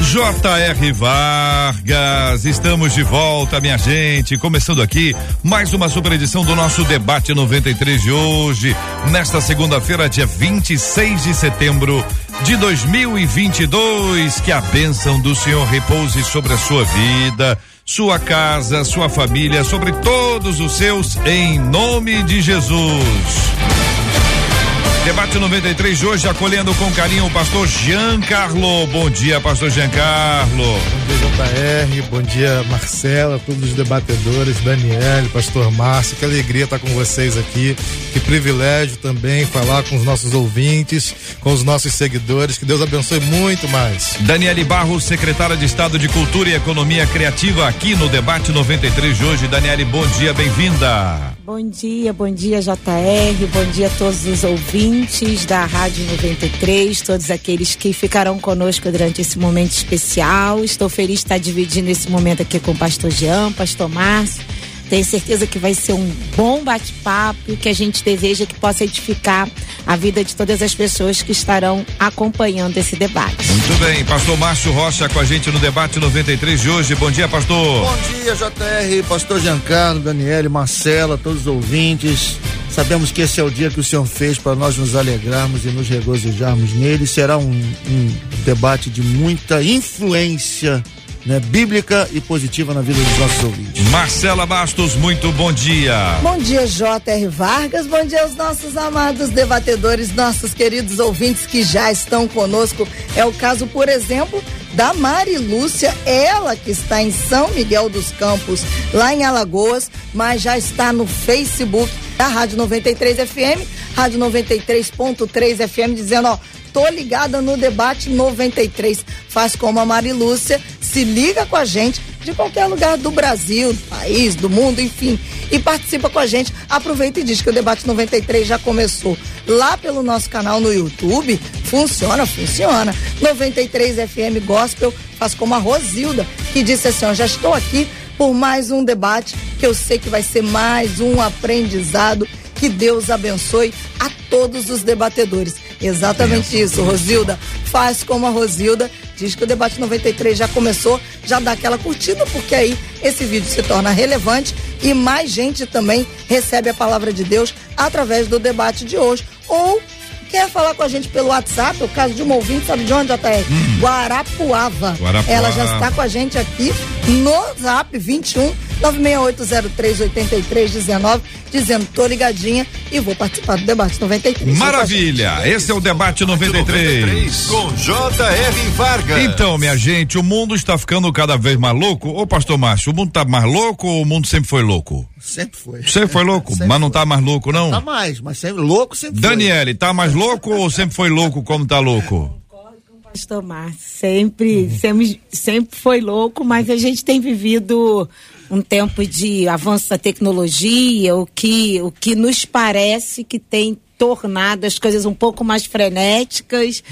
J.R. Vargas, estamos de volta, minha gente. Começando aqui mais uma super edição do nosso debate 93 de hoje, nesta segunda-feira, dia 26 de setembro de 2022. Que a bênção do Senhor repouse sobre a sua vida, sua casa, sua família, sobre todos os seus, em nome de Jesus. Debate 93 de hoje, acolhendo com carinho o pastor Giancarlo. Bom dia, pastor Giancarlo. Bom dia, JR. Bom dia, Marcela, todos os debatedores, Daniel, pastor Márcio. Que alegria estar com vocês aqui. Que privilégio também falar com os nossos ouvintes, com os nossos seguidores. Que Deus abençoe muito mais. Daniele Barros, secretária de Estado de Cultura e Economia Criativa, aqui no Debate 93 de hoje. Daniele, bom dia, bem-vinda. Bom dia, bom dia, JR. Bom dia a todos os ouvintes da Rádio 93, todos aqueles que ficarão conosco durante esse momento especial. Estou feliz de estar dividindo esse momento aqui com o pastor Jean, pastor Márcio. Tenho certeza que vai ser um bom bate-papo que a gente deseja que possa edificar a vida de todas as pessoas que estarão acompanhando esse debate. Muito bem, pastor Márcio Rocha com a gente no debate 93 de hoje. Bom dia, pastor. Bom dia, JR, pastor Giancarlo, Daniele, Marcela, todos os ouvintes. Sabemos que esse é o dia que o Senhor fez para nós nos alegrarmos e nos regozijarmos nele. Será um, um debate de muita influência né, bíblica e positiva na vida dos nossos ouvintes. Marcela Bastos, muito bom dia. Bom dia, J.R. Vargas. Bom dia aos nossos amados debatedores, nossos queridos ouvintes que já estão conosco. É o caso, por exemplo, da Mari Lúcia, ela que está em São Miguel dos Campos, lá em Alagoas, mas já está no Facebook da Rádio 93 FM, Rádio 93.3 FM, dizendo, ó, tô ligada no debate 93. Faz como a Mari Lúcia, se liga com a gente de qualquer lugar do Brasil, do país, do mundo, enfim, e participa com a gente. Aproveita e diz que o debate 93 já começou lá pelo nosso canal no YouTube. Funciona, funciona. 93 FM Gospel faz como a Rosilda, que disse assim: ó, já estou aqui por mais um debate que eu sei que vai ser mais um aprendizado. Que Deus abençoe a todos os debatedores. Exatamente isso, Rosilda. Faz como a Rosilda. Diz que o debate 93 já começou, já dá aquela curtida, porque aí esse vídeo se torna relevante e mais gente também recebe a palavra de Deus através do debate de hoje. Ou quer falar com a gente pelo WhatsApp, o caso de uma ouvinte, sabe de onde, JR? Hum. Guarapuava. Guarapuava. Ela já está com a gente aqui no Zap 21 968038319, dizendo tô ligadinha e vou participar do debate 93. Maravilha! Esse é o debate 93. Com J.R. Vargas. Então, minha gente, o mundo está ficando cada vez mais louco. Ô, pastor Márcio, o mundo tá mais louco ou o mundo sempre foi louco? Sempre foi. Sempre foi louco, Sempre mas não foi. tá mais louco, não? Tá mais, mas sempre louco sempre Daniele, tá mais louco ou sempre foi louco como tá louco? Pastor sempre, sempre, sempre foi louco, mas a gente tem vivido um tempo de avanço da tecnologia, o que, o que nos parece que tem tornado as coisas um pouco mais frenéticas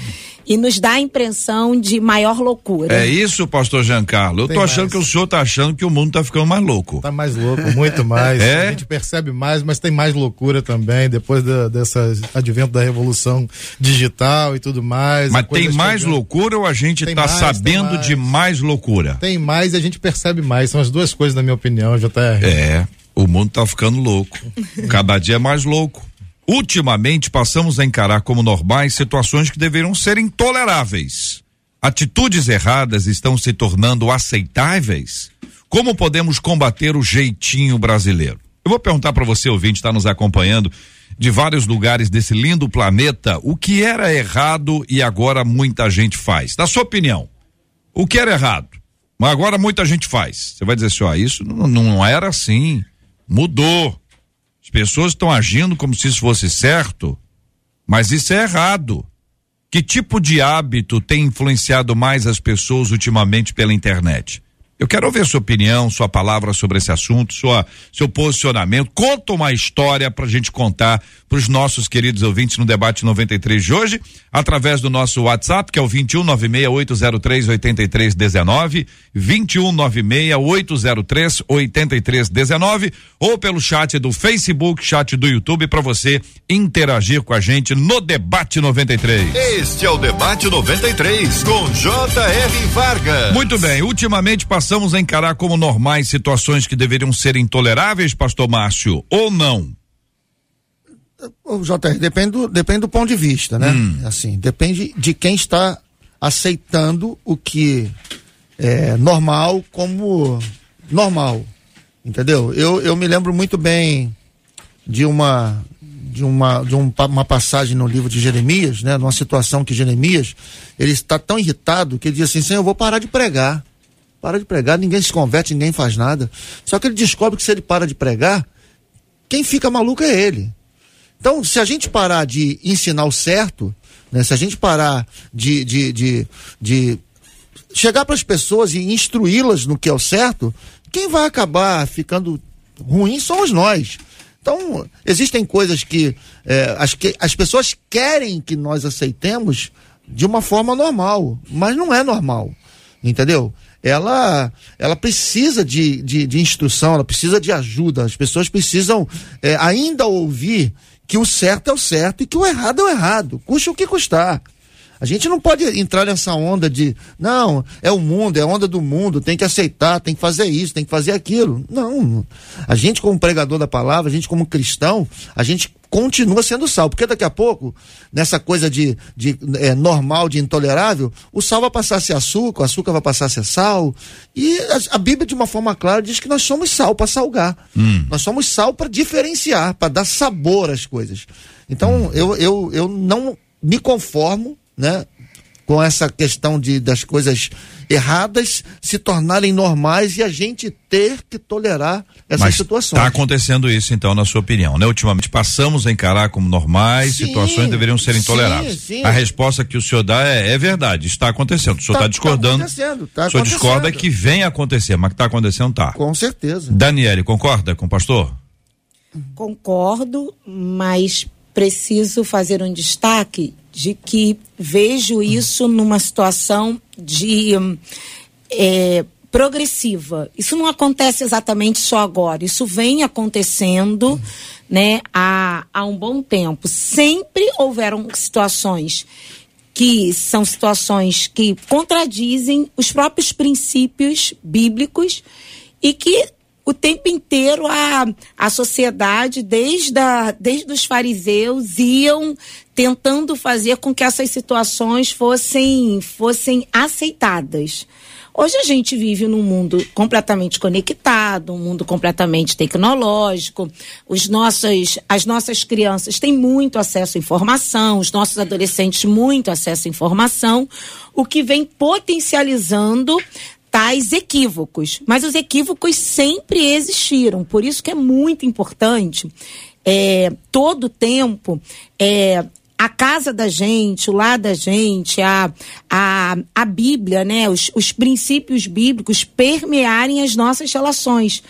e nos dá a impressão de maior loucura. É isso, pastor Giancarlo. Eu Tem tô achando mais. que o senhor tá achando que o mundo tá ficando mais louco. Tá mais louco, muito mais. É? A gente percebe mais, mas tem mais loucura também, depois da, dessa advento da revolução digital e tudo mais. Mas tem mais chegando- loucura ou a gente Tem tá mais, sabendo tem de mais. mais loucura? Tem mais e a gente percebe mais. São as duas coisas, na minha opinião, JR. É, o mundo tá ficando louco. Cada dia é mais louco. Ultimamente passamos a encarar como normais situações que deveriam ser intoleráveis. Atitudes erradas estão se tornando aceitáveis? Como podemos combater o jeitinho brasileiro? Eu vou perguntar para você, ouvinte, está nos acompanhando de vários lugares desse lindo planeta, o que era errado e agora muita gente faz. Na sua opinião, o que era errado, mas agora muita gente faz. Você vai dizer assim, ó, isso não, não era assim, mudou. As pessoas estão agindo como se isso fosse certo, mas isso é errado. Que tipo de hábito tem influenciado mais as pessoas ultimamente pela internet? Eu quero ouvir sua opinião, sua palavra sobre esse assunto, sua, seu posicionamento. Conta uma história para a gente contar para os nossos queridos ouvintes no debate 93 de hoje, através do nosso WhatsApp, que é o 21968038319, 21968038319, ou pelo chat do Facebook, chat do YouTube, para você interagir com a gente no debate 93. Este é o debate 93 com J.R. Vargas. Muito bem, ultimamente passamos passamos a encarar como normais situações que deveriam ser intoleráveis, pastor Márcio, ou não? O JR, depende do, depende do ponto de vista, né? Hum. Assim, depende de quem está aceitando o que é normal como normal. Entendeu? Eu, eu me lembro muito bem de uma de uma de um, uma passagem no livro de Jeremias, né, numa situação que Jeremias, ele está tão irritado que ele diz assim: "Senhor, eu vou parar de pregar" para de pregar, ninguém se converte, ninguém faz nada. Só que ele descobre que se ele para de pregar, quem fica maluco é ele. Então, se a gente parar de ensinar o certo, né, se a gente parar de, de, de, de chegar para as pessoas e instruí-las no que é o certo, quem vai acabar ficando ruim somos nós. Então, existem coisas que, é, as, que as pessoas querem que nós aceitemos de uma forma normal, mas não é normal. Entendeu? ela, ela precisa de, de, de instrução, ela precisa de ajuda. As pessoas precisam é, ainda ouvir que o certo é o certo e que o errado é o errado, custe o que custar. A gente não pode entrar nessa onda de, não, é o mundo, é a onda do mundo, tem que aceitar, tem que fazer isso, tem que fazer aquilo. Não. A gente, como pregador da palavra, a gente, como cristão, a gente continua sendo sal. Porque daqui a pouco, nessa coisa de, de é, normal, de intolerável, o sal vai passar a ser açúcar, o açúcar vai passar a ser sal. E a, a Bíblia, de uma forma clara, diz que nós somos sal para salgar. Hum. Nós somos sal para diferenciar, para dar sabor às coisas. Então, hum. eu, eu, eu não me conformo, né? Com essa questão de, das coisas erradas se tornarem normais e a gente ter que tolerar essas Mas situações. Está acontecendo isso, então, na sua opinião, né? Ultimamente passamos a encarar como normais, sim, situações deveriam ser intoleráveis. Sim, sim. A resposta que o senhor dá é, é verdade, está acontecendo. O senhor está tá discordando. Tá acontecendo, tá o senhor discorda que vem acontecer, mas que está acontecendo, tá. Com certeza. Daniele, concorda com o pastor? Concordo, mas preciso fazer um destaque de que vejo isso numa situação de é, progressiva. Isso não acontece exatamente só agora. Isso vem acontecendo, né, há, há um bom tempo. Sempre houveram situações que são situações que contradizem os próprios princípios bíblicos e que o tempo inteiro a, a sociedade, desde, a, desde os fariseus, iam tentando fazer com que essas situações fossem, fossem aceitadas. Hoje a gente vive num mundo completamente conectado, um mundo completamente tecnológico. Os nossos, as nossas crianças têm muito acesso à informação, os nossos adolescentes muito acesso à informação, o que vem potencializando tais equívocos. Mas os equívocos sempre existiram, por isso que é muito importante é, todo tempo é, a casa da gente, o lar da gente, a, a, a Bíblia, né, os, os princípios bíblicos permearem as nossas relações.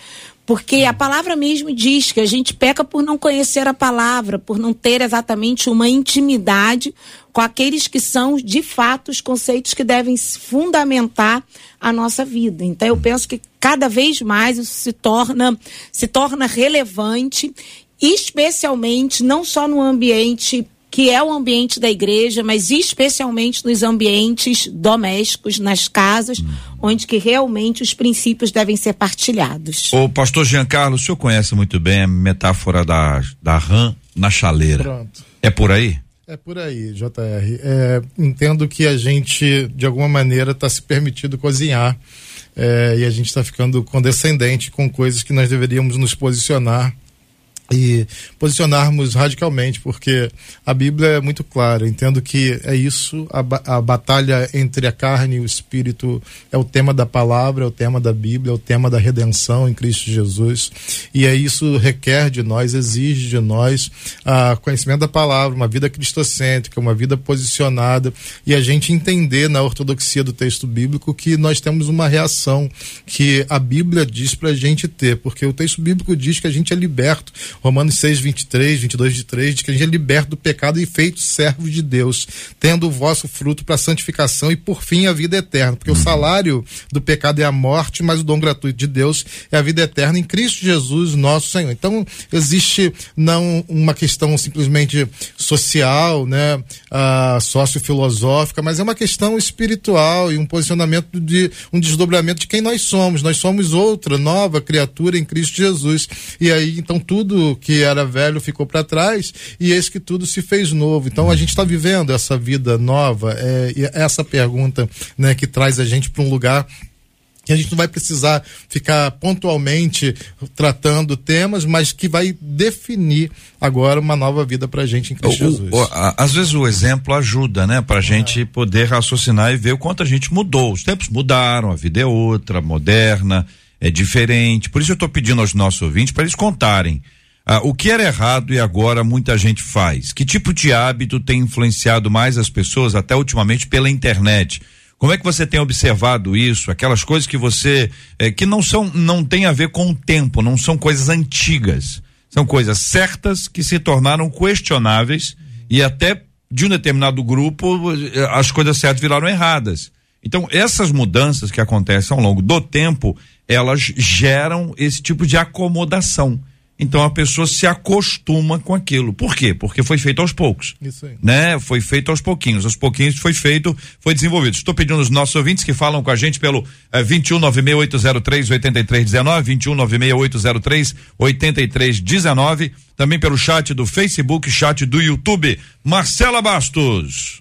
Porque a palavra mesmo diz que a gente peca por não conhecer a palavra, por não ter exatamente uma intimidade com aqueles que são, de fato, os conceitos que devem fundamentar a nossa vida. Então, eu penso que cada vez mais isso se torna, se torna relevante, especialmente não só no ambiente que é o ambiente da igreja, mas especialmente nos ambientes domésticos, nas casas, hum. onde que realmente os princípios devem ser partilhados. O pastor Giancarlo, o senhor conhece muito bem a metáfora da, da rã na chaleira. Pronto. É por aí? É por aí, JR. É, entendo que a gente, de alguma maneira, está se permitindo cozinhar é, e a gente está ficando condescendente com coisas que nós deveríamos nos posicionar e posicionarmos radicalmente, porque a Bíblia é muito clara. Entendo que é isso, a, a, batalha entre a carne e o espírito é o tema da palavra, é o tema da Bíblia, é o tema da redenção em Cristo Jesus. E é isso requer de nós, exige de nós a conhecimento da palavra, uma vida cristocêntrica, uma vida posicionada e a gente entender na ortodoxia do texto bíblico que nós temos uma reação que a Bíblia diz para a gente ter, porque o texto bíblico diz que a gente é liberto Romanos 6, 23, 22 de 3, de que a gente é liberto do pecado e feito servo de Deus, tendo o vosso fruto para santificação e por fim a vida eterna. Porque uhum. o salário do pecado é a morte, mas o dom gratuito de Deus é a vida eterna em Cristo Jesus, nosso Senhor. Então, existe não uma questão simplesmente social, né, uh, sociofilosófica, mas é uma questão espiritual e um posicionamento de um desdobramento de quem nós somos. Nós somos outra nova criatura em Cristo Jesus. E aí, então, tudo que era velho ficou para trás e eis que tudo se fez novo. Então a gente está vivendo essa vida nova, é, e essa pergunta né, que traz a gente para um lugar que a gente não vai precisar ficar pontualmente tratando temas, mas que vai definir agora uma nova vida para a gente em Cristo o, Jesus. O, a, às vezes o exemplo ajuda, né, para a é. gente poder raciocinar e ver o quanto a gente mudou. Os tempos mudaram, a vida é outra, moderna, é diferente. Por isso eu estou pedindo aos nossos ouvintes para eles contarem ah, o que era errado e agora muita gente faz? Que tipo de hábito tem influenciado mais as pessoas, até ultimamente pela internet? Como é que você tem observado isso? Aquelas coisas que você eh, que não são não tem a ver com o tempo, não são coisas antigas, são coisas certas que se tornaram questionáveis e até de um determinado grupo eh, as coisas certas viraram erradas. Então essas mudanças que acontecem ao longo do tempo elas geram esse tipo de acomodação. Então a pessoa se acostuma com aquilo. Por quê? Porque foi feito aos poucos. Isso aí. Né? Foi feito aos pouquinhos. Aos pouquinhos foi feito, foi desenvolvido. Estou pedindo aos nossos ouvintes que falam com a gente pelo eh, 2196803 8319, 2196803 8319, também pelo chat do Facebook, chat do YouTube. Marcela Bastos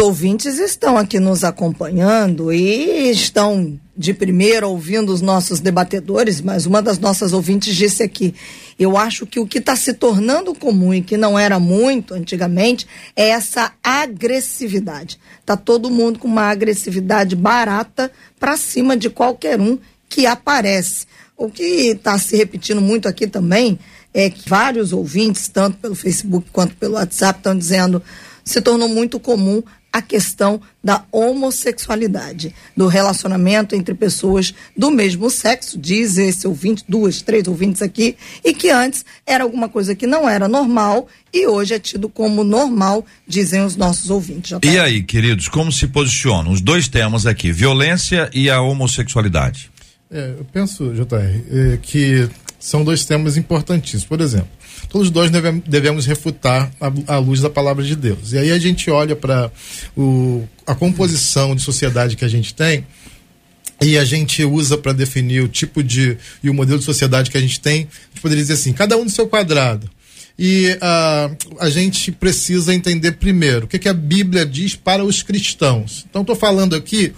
ouvintes estão aqui nos acompanhando e estão de primeira ouvindo os nossos debatedores, mas uma das nossas ouvintes disse aqui: eu acho que o que está se tornando comum e que não era muito antigamente é essa agressividade. Tá todo mundo com uma agressividade barata para cima de qualquer um que aparece. O que está se repetindo muito aqui também é que vários ouvintes, tanto pelo Facebook quanto pelo WhatsApp, estão dizendo se tornou muito comum a questão da homossexualidade, do relacionamento entre pessoas do mesmo sexo, diz esse ouvinte, duas, três ouvintes aqui, e que antes era alguma coisa que não era normal e hoje é tido como normal, dizem os nossos ouvintes. E aí, queridos, como se posicionam os dois temas aqui, violência e a homossexualidade? É, eu penso, JR, é, que são dois temas importantíssimos. Por exemplo, todos nós devemos, refutar a, luz da palavra de Deus. E aí a gente olha para a composição de sociedade que a gente tem e a gente usa para definir o tipo de e o modelo de sociedade que a gente tem. A gente poderia dizer assim: cada um no seu quadrado. E uh, a gente precisa entender primeiro o que, que a Bíblia diz para os cristãos. Então, estou falando aqui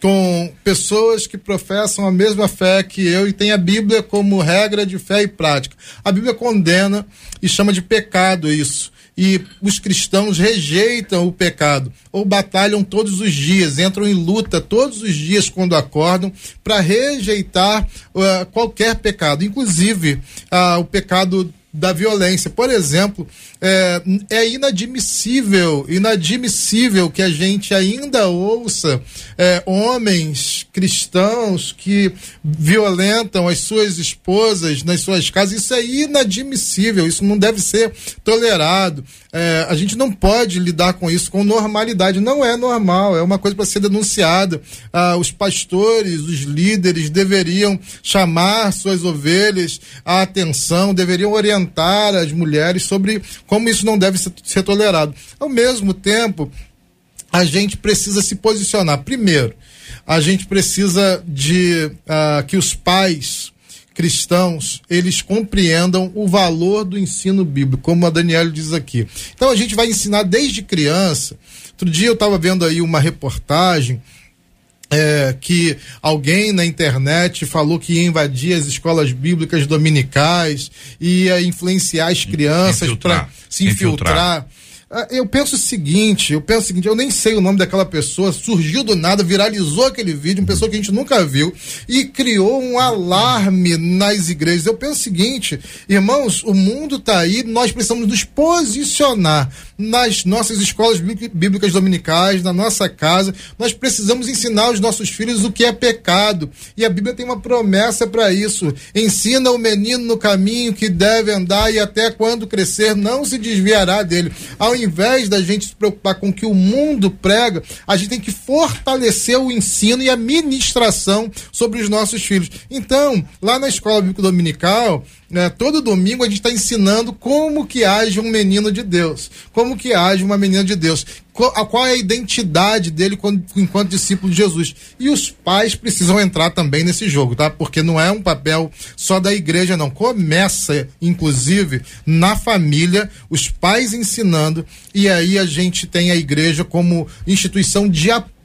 com pessoas que professam a mesma fé que eu e tem a Bíblia como regra de fé e prática. A Bíblia condena e chama de pecado isso. E os cristãos rejeitam o pecado ou batalham todos os dias, entram em luta todos os dias quando acordam para rejeitar uh, qualquer pecado, inclusive uh, o pecado da violência. Por exemplo, é, é, inadmissível, inadmissível que a gente ainda ouça é, homens cristãos que violentam as suas esposas nas suas casas. Isso é inadmissível, isso não deve ser tolerado. É, a gente não pode lidar com isso com normalidade. Não é normal, é uma coisa para ser denunciada. Ah, os pastores, os líderes deveriam chamar suas ovelhas à atenção, deveriam orientar as mulheres sobre como isso não deve ser, ser tolerado. Ao mesmo tempo, a gente precisa se posicionar. Primeiro, a gente precisa de uh, que os pais cristãos eles compreendam o valor do ensino bíblico, como a Daniela diz aqui. Então a gente vai ensinar desde criança. Outro dia eu estava vendo aí uma reportagem é, que alguém na internet falou que ia invadir as escolas bíblicas dominicais, ia influenciar as crianças para se infiltrar. infiltrar. Ah, eu penso o seguinte, eu penso o seguinte, eu nem sei o nome daquela pessoa, surgiu do nada, viralizou aquele vídeo, uma pessoa que a gente nunca viu e criou um alarme nas igrejas. Eu penso o seguinte, irmãos, o mundo está aí, nós precisamos nos posicionar nas nossas escolas bíblicas dominicais, na nossa casa. Nós precisamos ensinar aos nossos filhos o que é pecado. E a Bíblia tem uma promessa para isso. Ensina o menino no caminho que deve andar e até quando crescer não se desviará dele. Ao invés da gente se preocupar com o que o mundo prega, a gente tem que fortalecer o ensino e a ministração sobre os nossos filhos. Então, lá na escola bíblica dominical, né, todo domingo a gente está ensinando como que age um menino de Deus, como que age uma menina de Deus, qual, qual é a identidade dele quando, enquanto discípulo de Jesus. E os pais precisam entrar também nesse jogo, tá? Porque não é um papel só da igreja, não. Começa, inclusive, na família, os pais ensinando, e aí a gente tem a igreja como instituição de apoio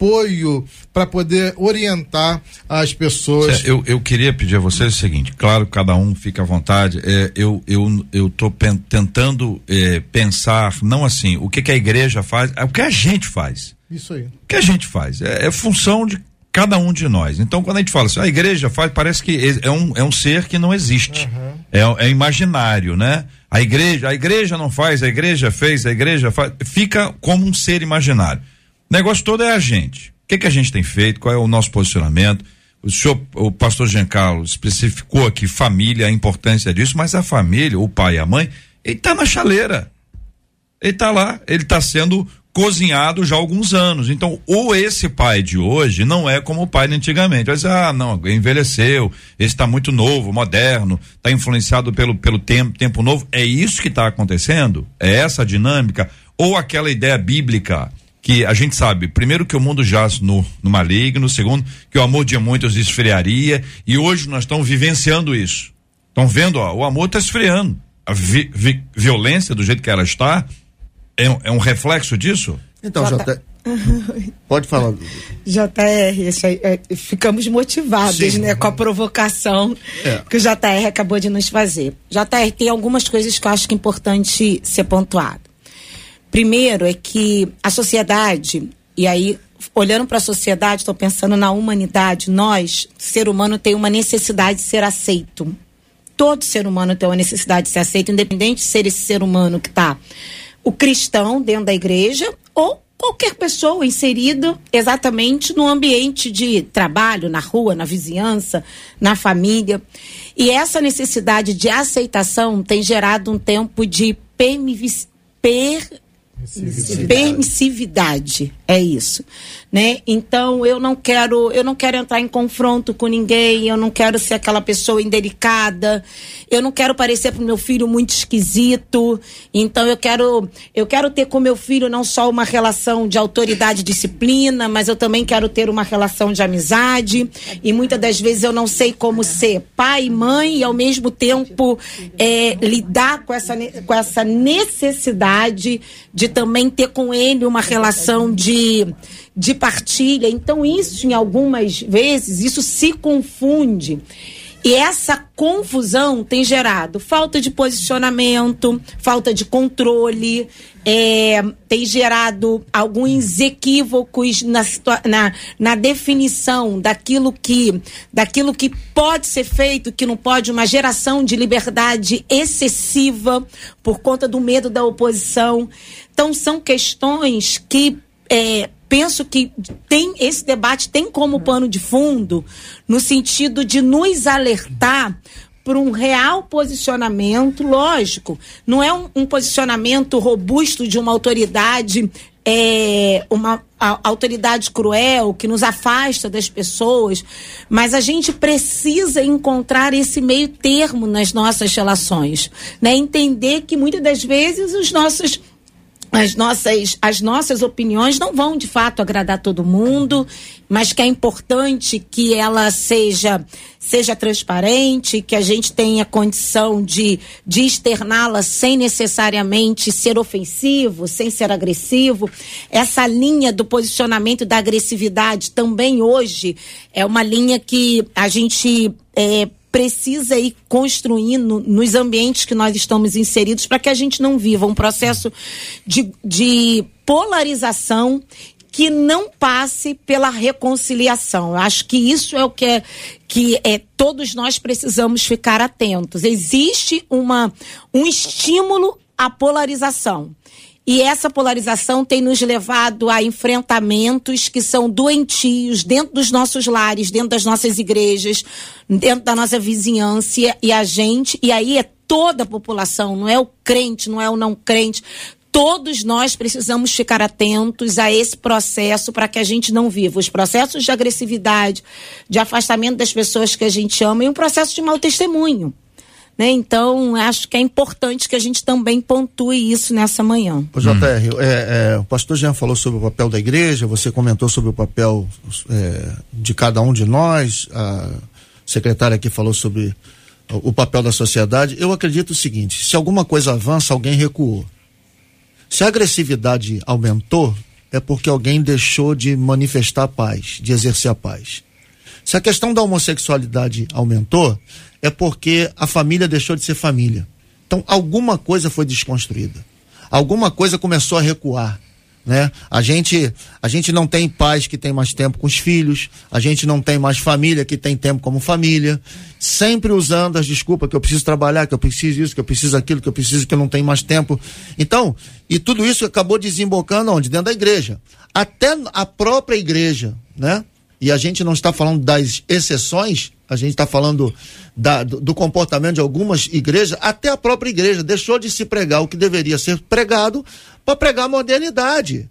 para poder orientar as pessoas. Eu, eu queria pedir a vocês o seguinte: claro, cada um fica à vontade. É, eu eu eu tô tentando é, pensar não assim o que, que a igreja faz, é o que a gente faz. Isso aí. O que a gente faz é, é função de cada um de nós. Então, quando a gente fala assim, a igreja faz, parece que é um, é um ser que não existe. Uhum. É, é imaginário, né? A igreja, a igreja não faz, a igreja fez, a igreja faz, fica como um ser imaginário. O negócio todo é a gente. O que, que a gente tem feito? Qual é o nosso posicionamento? O senhor, o pastor Giancarlo especificou aqui família, a importância disso, mas a família, o pai e a mãe, ele está na chaleira. Ele está lá, ele está sendo cozinhado já há alguns anos. Então, ou esse pai de hoje não é como o pai de antigamente. Vai dizer, ah, não, envelheceu, esse está muito novo, moderno, está influenciado pelo, pelo tempo, tempo novo. É isso que está acontecendo? É essa a dinâmica? Ou aquela ideia bíblica que a gente sabe, primeiro que o mundo jaz no, no maligno, segundo que o amor de muitos esfriaria, e hoje nós estamos vivenciando isso. Estão vendo, ó, o amor está esfriando. A vi, vi, violência do jeito que ela está é, é um reflexo disso? Então, J... Pode falar. JR, é, ficamos motivados, Sim. né, com a provocação é. que o JR acabou de nos fazer. JR, tem algumas coisas que eu acho que é importante ser pontuado. Primeiro é que a sociedade, e aí olhando para a sociedade, estou pensando na humanidade, nós, ser humano, tem uma necessidade de ser aceito. Todo ser humano tem uma necessidade de ser aceito, independente de ser esse ser humano que está o cristão dentro da igreja ou qualquer pessoa inserida exatamente no ambiente de trabalho, na rua, na vizinhança, na família. E essa necessidade de aceitação tem gerado um tempo de per Permissividade. Permissividade, é isso, né? Então eu não quero, eu não quero entrar em confronto com ninguém, eu não quero ser aquela pessoa indelicada, eu não quero parecer pro meu filho muito esquisito. Então eu quero, eu quero ter com meu filho não só uma relação de autoridade e disciplina, mas eu também quero ter uma relação de amizade. E muitas das vezes eu não sei como ser pai e mãe e ao mesmo tempo é, lidar com essa, com essa necessidade de também ter com ele uma relação de, de partilha. Então, isso, em algumas vezes, isso se confunde. E essa confusão tem gerado falta de posicionamento, falta de controle, é, tem gerado alguns equívocos na, na, na, definição daquilo que, daquilo que pode ser feito, que não pode, uma geração de liberdade excessiva por conta do medo da oposição. Então, são questões que é, penso que tem esse debate tem como pano de fundo no sentido de nos alertar para um real posicionamento, lógico, não é um, um posicionamento robusto de uma autoridade é, uma autoridade cruel que nos afasta das pessoas, mas a gente precisa encontrar esse meio termo nas nossas relações, né? Entender que muitas das vezes os nossos as nossas, as nossas opiniões não vão de fato agradar todo mundo, mas que é importante que ela seja seja transparente, que a gente tenha condição de, de externá-la sem necessariamente ser ofensivo, sem ser agressivo. Essa linha do posicionamento da agressividade também hoje é uma linha que a gente é, precisa ir construindo nos ambientes que nós estamos inseridos para que a gente não viva um processo de, de polarização que não passe pela reconciliação. Eu acho que isso é o que é que é todos nós precisamos ficar atentos. Existe uma um estímulo à polarização. E essa polarização tem nos levado a enfrentamentos que são doentios dentro dos nossos lares, dentro das nossas igrejas, dentro da nossa vizinhança e a gente, e aí é toda a população, não é o crente, não é o não crente. Todos nós precisamos ficar atentos a esse processo para que a gente não viva os processos de agressividade, de afastamento das pessoas que a gente ama e um processo de mau testemunho. Né? Então, acho que é importante que a gente também pontue isso nessa manhã. O JR, hum. é, é, o pastor Jean falou sobre o papel da igreja, você comentou sobre o papel é, de cada um de nós, a secretária aqui falou sobre o papel da sociedade. Eu acredito o seguinte: se alguma coisa avança, alguém recuou. Se a agressividade aumentou, é porque alguém deixou de manifestar a paz, de exercer a paz. Se a questão da homossexualidade aumentou, é porque a família deixou de ser família. Então, alguma coisa foi desconstruída. Alguma coisa começou a recuar. Né? A gente a gente não tem pais que tem mais tempo com os filhos, a gente não tem mais família que tem tempo como família, sempre usando as desculpas que eu preciso trabalhar, que eu preciso isso, que eu preciso aquilo, que eu preciso que eu não tenho mais tempo. Então, e tudo isso acabou desembocando onde? Dentro da igreja. Até a própria igreja, né? E a gente não está falando das exceções, a gente está falando da, do, do, comportamento de algumas igrejas, até a própria igreja deixou de se pregar o que deveria ser pregado para pregar a modernidade.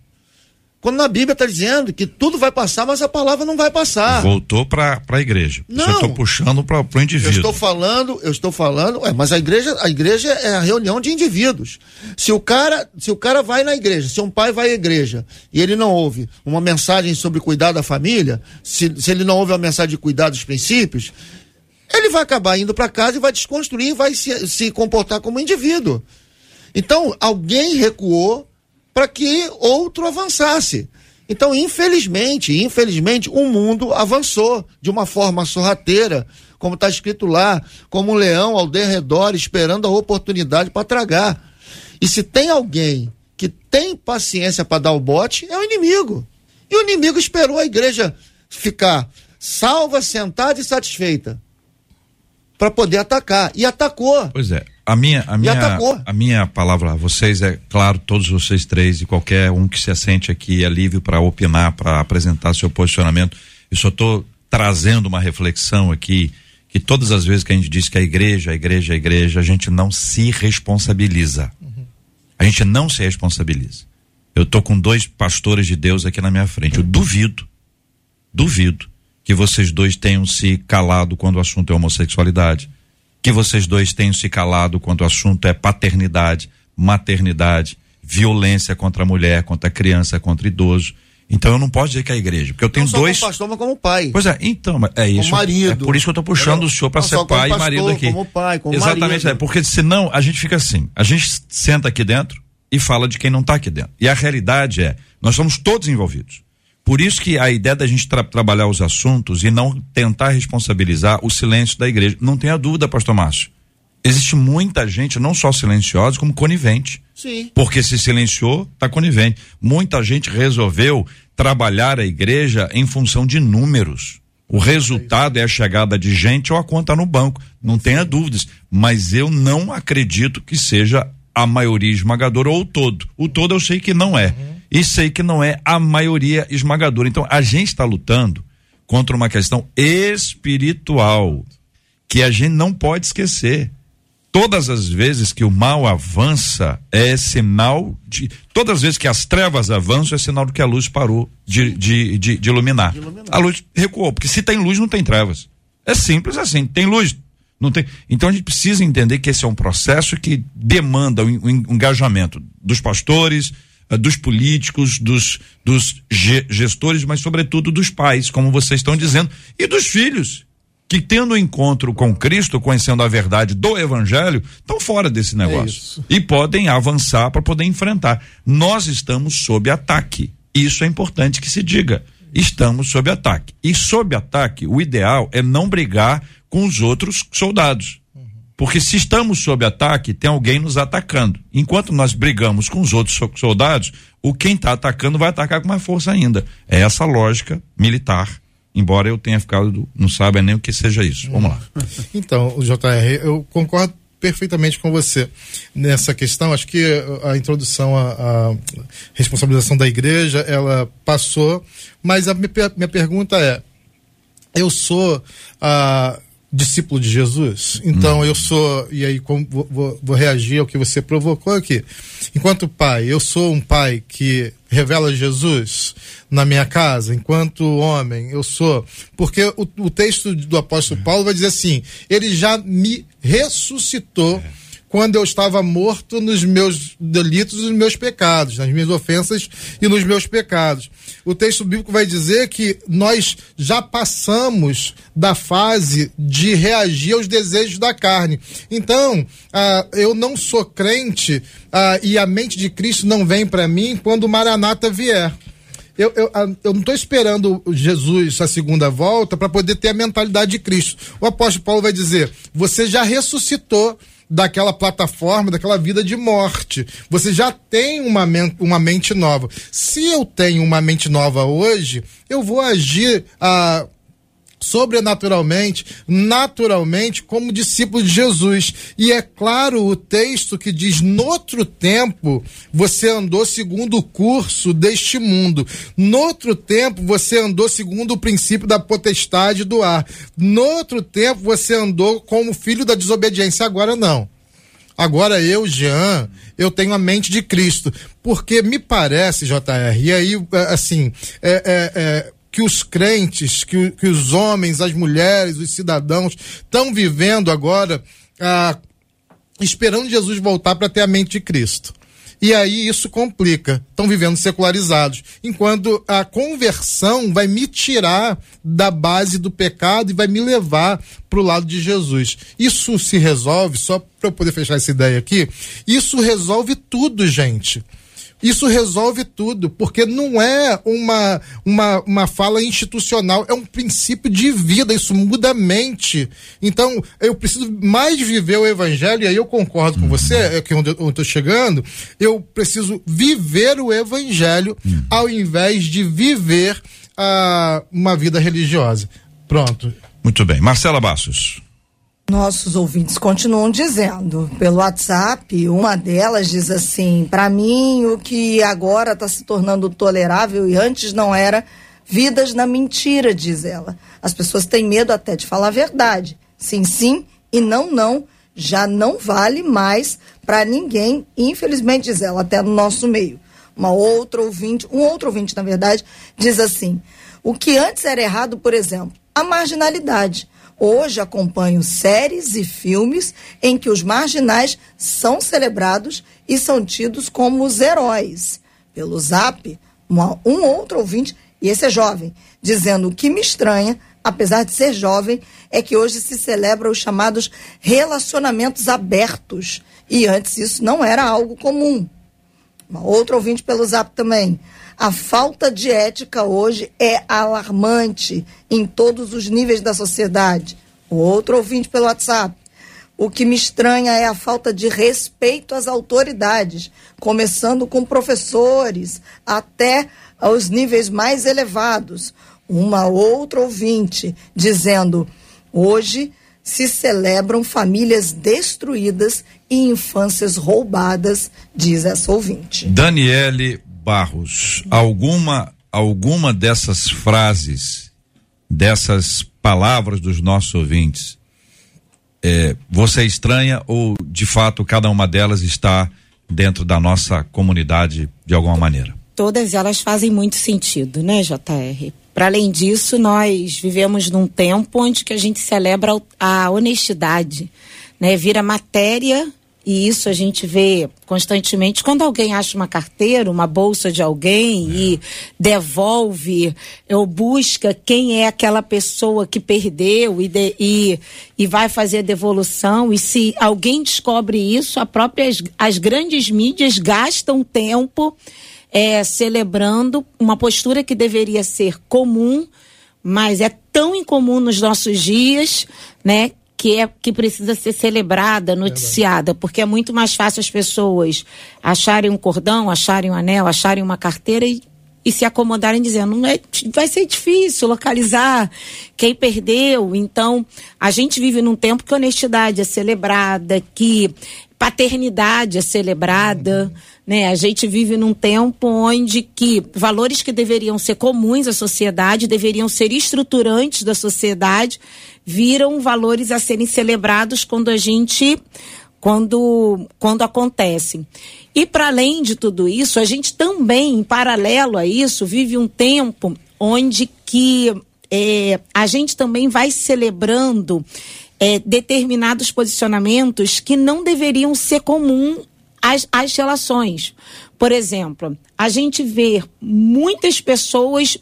Quando na Bíblia está dizendo que tudo vai passar, mas a palavra não vai passar. Voltou para a igreja. Não. estou puxando para o indivíduo. Eu estou falando, eu estou falando, ué, mas a igreja, a igreja é a reunião de indivíduos. Se o cara, se o cara vai na igreja, se um pai vai à igreja e ele não ouve uma mensagem sobre cuidar da família, se, se ele não ouve uma mensagem de cuidar dos princípios, ele vai acabar indo para casa e vai desconstruir e vai se, se comportar como indivíduo. Então, alguém recuou para que outro avançasse. Então, infelizmente, infelizmente, o mundo avançou de uma forma sorrateira, como está escrito lá, como um leão ao derredor, esperando a oportunidade para tragar. E se tem alguém que tem paciência para dar o bote, é o inimigo. E o inimigo esperou a igreja ficar salva, sentada e satisfeita para poder atacar. E atacou. Pois é. A minha, a minha, a minha palavra a vocês é, claro, todos vocês três e qualquer um que se assente aqui é livre para opinar, para apresentar seu posicionamento. Eu só estou trazendo uma reflexão aqui que todas as vezes que a gente diz que a igreja, a igreja, a igreja, a gente não se responsabiliza. Uhum. A gente não se responsabiliza. Eu tô com dois pastores de Deus aqui na minha frente. Eu duvido, duvido que vocês dois tenham se calado quando o assunto é homossexualidade que vocês dois tenham se calado quando o assunto é paternidade, maternidade, violência contra a mulher, contra a criança, contra idoso. Então eu não posso dizer que é a igreja, porque eu tenho não só dois. Como pastor, mas como pai. Pois é, então, é isso. Como marido. É por isso que eu estou puxando o senhor para ser pai pastor, e marido aqui. Como pai, como Exatamente, marido. é, porque senão a gente fica assim, a gente senta aqui dentro e fala de quem não está aqui dentro. E a realidade é, nós somos todos envolvidos. Por isso que a ideia da gente tra trabalhar os assuntos e não tentar responsabilizar o silêncio da igreja. Não tenha dúvida, pastor Márcio. Existe muita gente, não só silenciosa, como conivente. Sim. Porque se silenciou, está conivente. Muita gente resolveu trabalhar a igreja em função de números. O resultado é a chegada de gente ou a conta no banco. Não tenha dúvidas. Mas eu não acredito que seja a maioria esmagadora ou o todo. O todo eu sei que não é. Uhum e sei que não é a maioria esmagadora. Então, a gente está lutando contra uma questão espiritual que a gente não pode esquecer. Todas as vezes que o mal avança é sinal de. Todas as vezes que as trevas avançam é sinal de que a luz parou de, de, de, de, iluminar. iluminar. A luz recuou, porque se tem luz, não tem trevas. É simples assim, tem luz, não tem. Então a gente precisa entender que esse é um processo que demanda o, o engajamento dos pastores, dos políticos, dos, dos ge gestores, mas sobretudo dos pais, como vocês estão dizendo, e dos filhos que tendo encontro com Cristo, conhecendo a verdade do Evangelho, estão fora desse negócio é e podem avançar para poder enfrentar. Nós estamos sob ataque. Isso é importante que se diga. Estamos sob ataque. E sob ataque, o ideal é não brigar com os outros soldados. Porque se estamos sob ataque, tem alguém nos atacando. Enquanto nós brigamos com os outros soldados, o quem está atacando vai atacar com mais força ainda. É essa lógica militar embora eu tenha ficado, não sabe nem o que seja isso. Vamos lá. Então, JR, eu concordo perfeitamente com você nessa questão. Acho que a introdução à, à responsabilização da igreja, ela passou, mas a minha, pergunta é, eu sou a discípulo de Jesus. Então hum. eu sou, e aí como, vou, vou, reagir ao que você provocou aqui. Enquanto pai, eu sou um pai que revela Jesus na minha casa, enquanto homem, eu sou. Porque o, o texto do apóstolo é. Paulo vai dizer assim: ele já me ressuscitou. É quando eu estava morto nos meus delitos e nos meus pecados, nas minhas ofensas e nos meus pecados. O texto bíblico vai dizer que nós já passamos da fase de reagir aos desejos da carne. Então, ah, eu não sou crente ah, e a mente de Cristo não vem para mim quando o Maranata vier. Eu, eu, ah, eu, não estou esperando Jesus, a segunda volta, para poder ter a mentalidade de Cristo. O apóstolo Paulo vai dizer: você já ressuscitou daquela plataforma, daquela vida de morte. Você já tem uma, uma mente nova. Se eu tenho uma mente nova hoje, eu vou agir. Ah, sobrenaturalmente, naturalmente, como discípulo de Jesus. E é claro o texto que diz: Noutro tempo você andou segundo o curso deste mundo. Noutro tempo você andou segundo o princípio da potestade do ar. Noutro tempo você andou como filho da desobediência. Agora não. Agora eu, Jean, eu tenho a mente de Cristo. Porque me parece, JR, e aí, assim, é, é, é que os crentes, que, que os homens, as mulheres, os cidadãos estão vivendo agora ah, esperando Jesus voltar para ter a mente de Cristo. E aí isso complica. Estão vivendo secularizados. Enquanto a conversão vai me tirar da base do pecado e vai me levar para o lado de Jesus. Isso se resolve, só para eu poder fechar essa ideia aqui, isso resolve tudo, gente. Isso resolve tudo, porque não é uma, uma, uma fala institucional, é um princípio de vida, isso muda a mente. Então, eu preciso mais viver o evangelho, e aí eu concordo com você, é que onde eu estou chegando, eu preciso viver o evangelho uhum. ao invés de viver uh, uma vida religiosa. Pronto. Muito bem. Marcela Bassos. Nossos ouvintes continuam dizendo pelo WhatsApp, uma delas diz assim: para mim, o que agora está se tornando tolerável e antes não era, vidas na mentira, diz ela. As pessoas têm medo até de falar a verdade. Sim, sim e não, não. Já não vale mais para ninguém, infelizmente, diz ela, até no nosso meio. Uma outra ouvinte, um outro ouvinte, na verdade, diz assim: o que antes era errado, por exemplo, a marginalidade Hoje acompanho séries e filmes em que os marginais são celebrados e são tidos como os heróis. Pelo zap, uma, um outro ouvinte, e esse é jovem, dizendo o que me estranha, apesar de ser jovem, é que hoje se celebra os chamados relacionamentos abertos. E antes isso não era algo comum. Uma outra ouvinte pelo zap também. A falta de ética hoje é alarmante em todos os níveis da sociedade. Outro ouvinte pelo WhatsApp. O que me estranha é a falta de respeito às autoridades, começando com professores até aos níveis mais elevados. Uma outra ouvinte dizendo: hoje se celebram famílias destruídas e infâncias roubadas, diz essa ouvinte. Daniele Barros, alguma alguma dessas frases, dessas palavras dos nossos ouvintes, é, você é estranha ou de fato cada uma delas está dentro da nossa comunidade de alguma maneira? Todas elas fazem muito sentido, né, JR? Para além disso, nós vivemos num tempo onde que a gente celebra a honestidade, né? Vira matéria e isso a gente vê constantemente, quando alguém acha uma carteira, uma bolsa de alguém e devolve ou busca quem é aquela pessoa que perdeu e, de, e, e vai fazer a devolução, e se alguém descobre isso, a própria, as grandes mídias gastam tempo é, celebrando uma postura que deveria ser comum, mas é tão incomum nos nossos dias, né? Que é que precisa ser celebrada, noticiada, porque é muito mais fácil as pessoas acharem um cordão, acharem um anel, acharem uma carteira e, e se acomodarem dizendo, não é, vai ser difícil localizar quem perdeu. Então, a gente vive num tempo que honestidade é celebrada, que paternidade é celebrada, uhum. né? A gente vive num tempo onde que valores que deveriam ser comuns à sociedade, deveriam ser estruturantes da sociedade, viram valores a serem celebrados quando a gente quando quando acontecem. E para além de tudo isso, a gente também, em paralelo a isso, vive um tempo onde que é, a gente também vai celebrando é, determinados posicionamentos que não deveriam ser comum às, às relações. Por exemplo, a gente vê muitas pessoas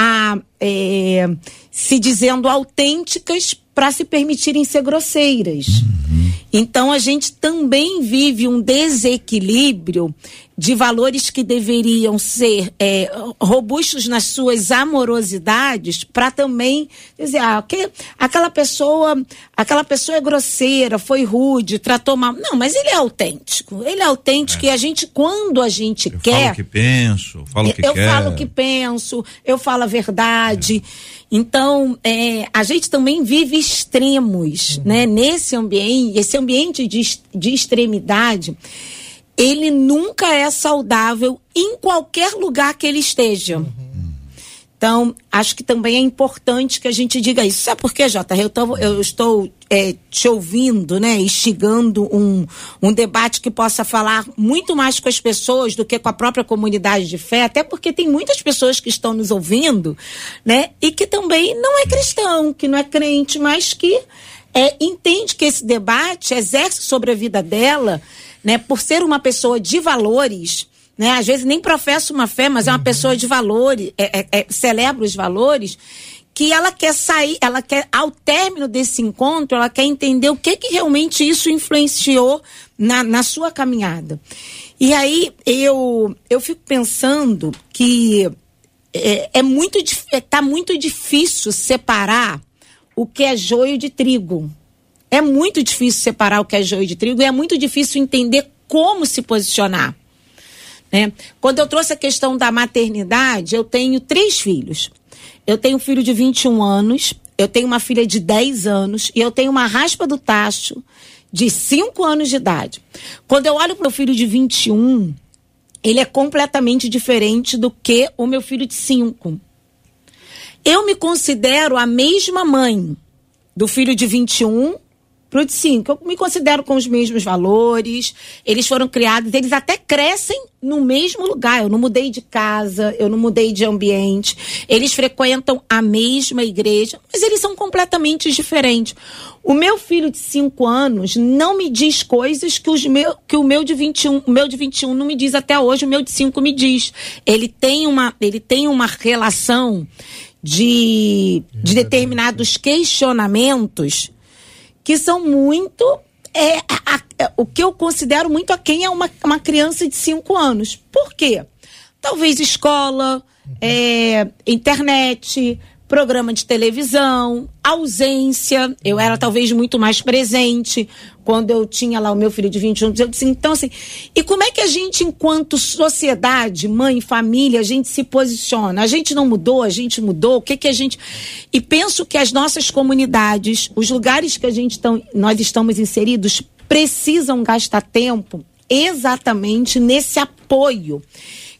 a, é, se dizendo autênticas para se permitirem ser grosseiras. Uhum. Então a gente também vive um desequilíbrio de valores que deveriam ser é, robustos nas suas amorosidades para também dizer ah, que, aquela pessoa aquela pessoa é grosseira foi rude tratou mal não mas ele é autêntico ele é autêntico é. e a gente quando a gente eu quer falo que penso falo que eu quer. falo que penso eu falo a verdade é. então é, a gente também vive extremos uhum. né nesse ambiente esse ambiente de, de extremidade ele nunca é saudável em qualquer lugar que ele esteja. Uhum. Então, acho que também é importante que a gente diga isso. Sabe por quê, Jota? Eu, tô, eu estou é, te ouvindo, né? Instigando um, um debate que possa falar muito mais com as pessoas do que com a própria comunidade de fé, até porque tem muitas pessoas que estão nos ouvindo, né? E que também não é cristão, que não é crente, mas que é, entende que esse debate exerce sobre a vida dela né? Por ser uma pessoa de valores, né? Às vezes nem professa uma fé, mas é uma uhum. pessoa de valores, é, é, é, celebra os valores, que ela quer sair, ela quer, ao término desse encontro, ela quer entender o que que realmente isso influenciou na, na sua caminhada. E aí eu, eu fico pensando que é, é muito, é, tá muito difícil separar o que é joio de trigo. É muito difícil separar o que é joio de trigo e é muito difícil entender como se posicionar. Né? Quando eu trouxe a questão da maternidade, eu tenho três filhos. Eu tenho um filho de 21 anos, eu tenho uma filha de 10 anos e eu tenho uma raspa do tacho de 5 anos de idade. Quando eu olho para o filho de 21, ele é completamente diferente do que o meu filho de 5. Eu me considero a mesma mãe do filho de 21 pro de 5. Eu me considero com os mesmos valores. Eles foram criados, eles até crescem no mesmo lugar. Eu não mudei de casa, eu não mudei de ambiente. Eles frequentam a mesma igreja, mas eles são completamente diferentes. O meu filho de 5 anos não me diz coisas que, os meu, que o meu de 21, o meu de 21 não me diz até hoje, o meu de 5 me diz. Ele tem uma, ele tem uma relação de, de determinados questionamentos que são muito. É, a, a, o que eu considero muito a quem é uma, uma criança de 5 anos. Por quê? Talvez escola, é, internet, programa de televisão, ausência. Eu era talvez muito mais presente quando eu tinha lá o meu filho de 21 anos. Eu disse, então, assim, e como é que a gente, enquanto sociedade, mãe, família, a gente se posiciona? A gente não mudou, a gente mudou, o que que a gente. E penso que as nossas comunidades, os lugares que a gente tão, nós estamos inseridos, precisam gastar tempo exatamente nesse apoio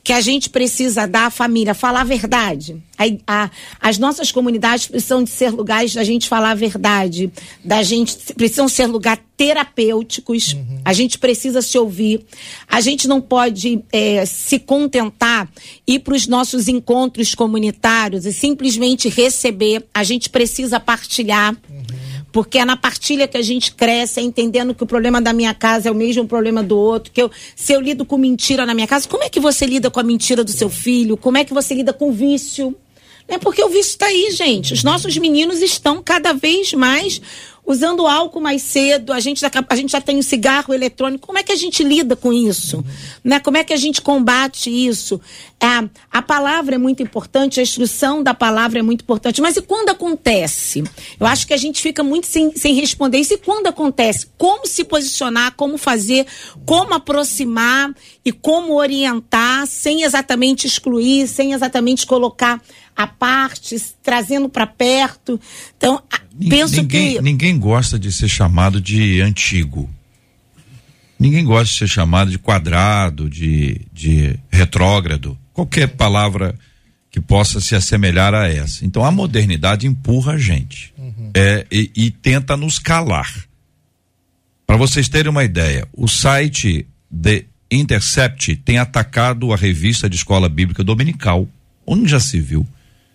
que a gente precisa dar à família, falar a verdade. A, a, as nossas comunidades precisam de ser lugares da gente falar a verdade, da gente precisam ser lugares terapêuticos. Uhum. A gente precisa se ouvir. A gente não pode é, se contentar ir para os nossos encontros comunitários e simplesmente receber. A gente precisa partilhar. Uhum Porque é na partilha que a gente cresce, é entendendo que o problema da minha casa é o mesmo problema do outro, que eu, se eu lido com mentira na minha casa, como é que você lida com a mentira do seu filho? Como é que você lida com vício? É porque o vício está aí, gente. Os nossos meninos estão cada vez mais usando álcool mais cedo, a gente, a gente já tem o um cigarro eletrônico. Como é que a gente lida com isso? Né? Como é que a gente combate isso? É, a palavra é muito importante, a instrução da palavra é muito importante. Mas e quando acontece? Eu acho que a gente fica muito sem, sem responder. E quando acontece? Como se posicionar, como fazer, como aproximar e como orientar, sem exatamente excluir, sem exatamente colocar a parte, trazendo para perto. Então, penso ninguém, que. Ninguém gosta de ser chamado de antigo. Ninguém gosta de ser chamado de quadrado, de, de retrógrado. Qualquer palavra que possa se assemelhar a essa. Então a modernidade empurra a gente uhum. é, e, e tenta nos calar. Para vocês terem uma ideia, o site The Intercept tem atacado a revista de escola bíblica dominical. Onde já se viu?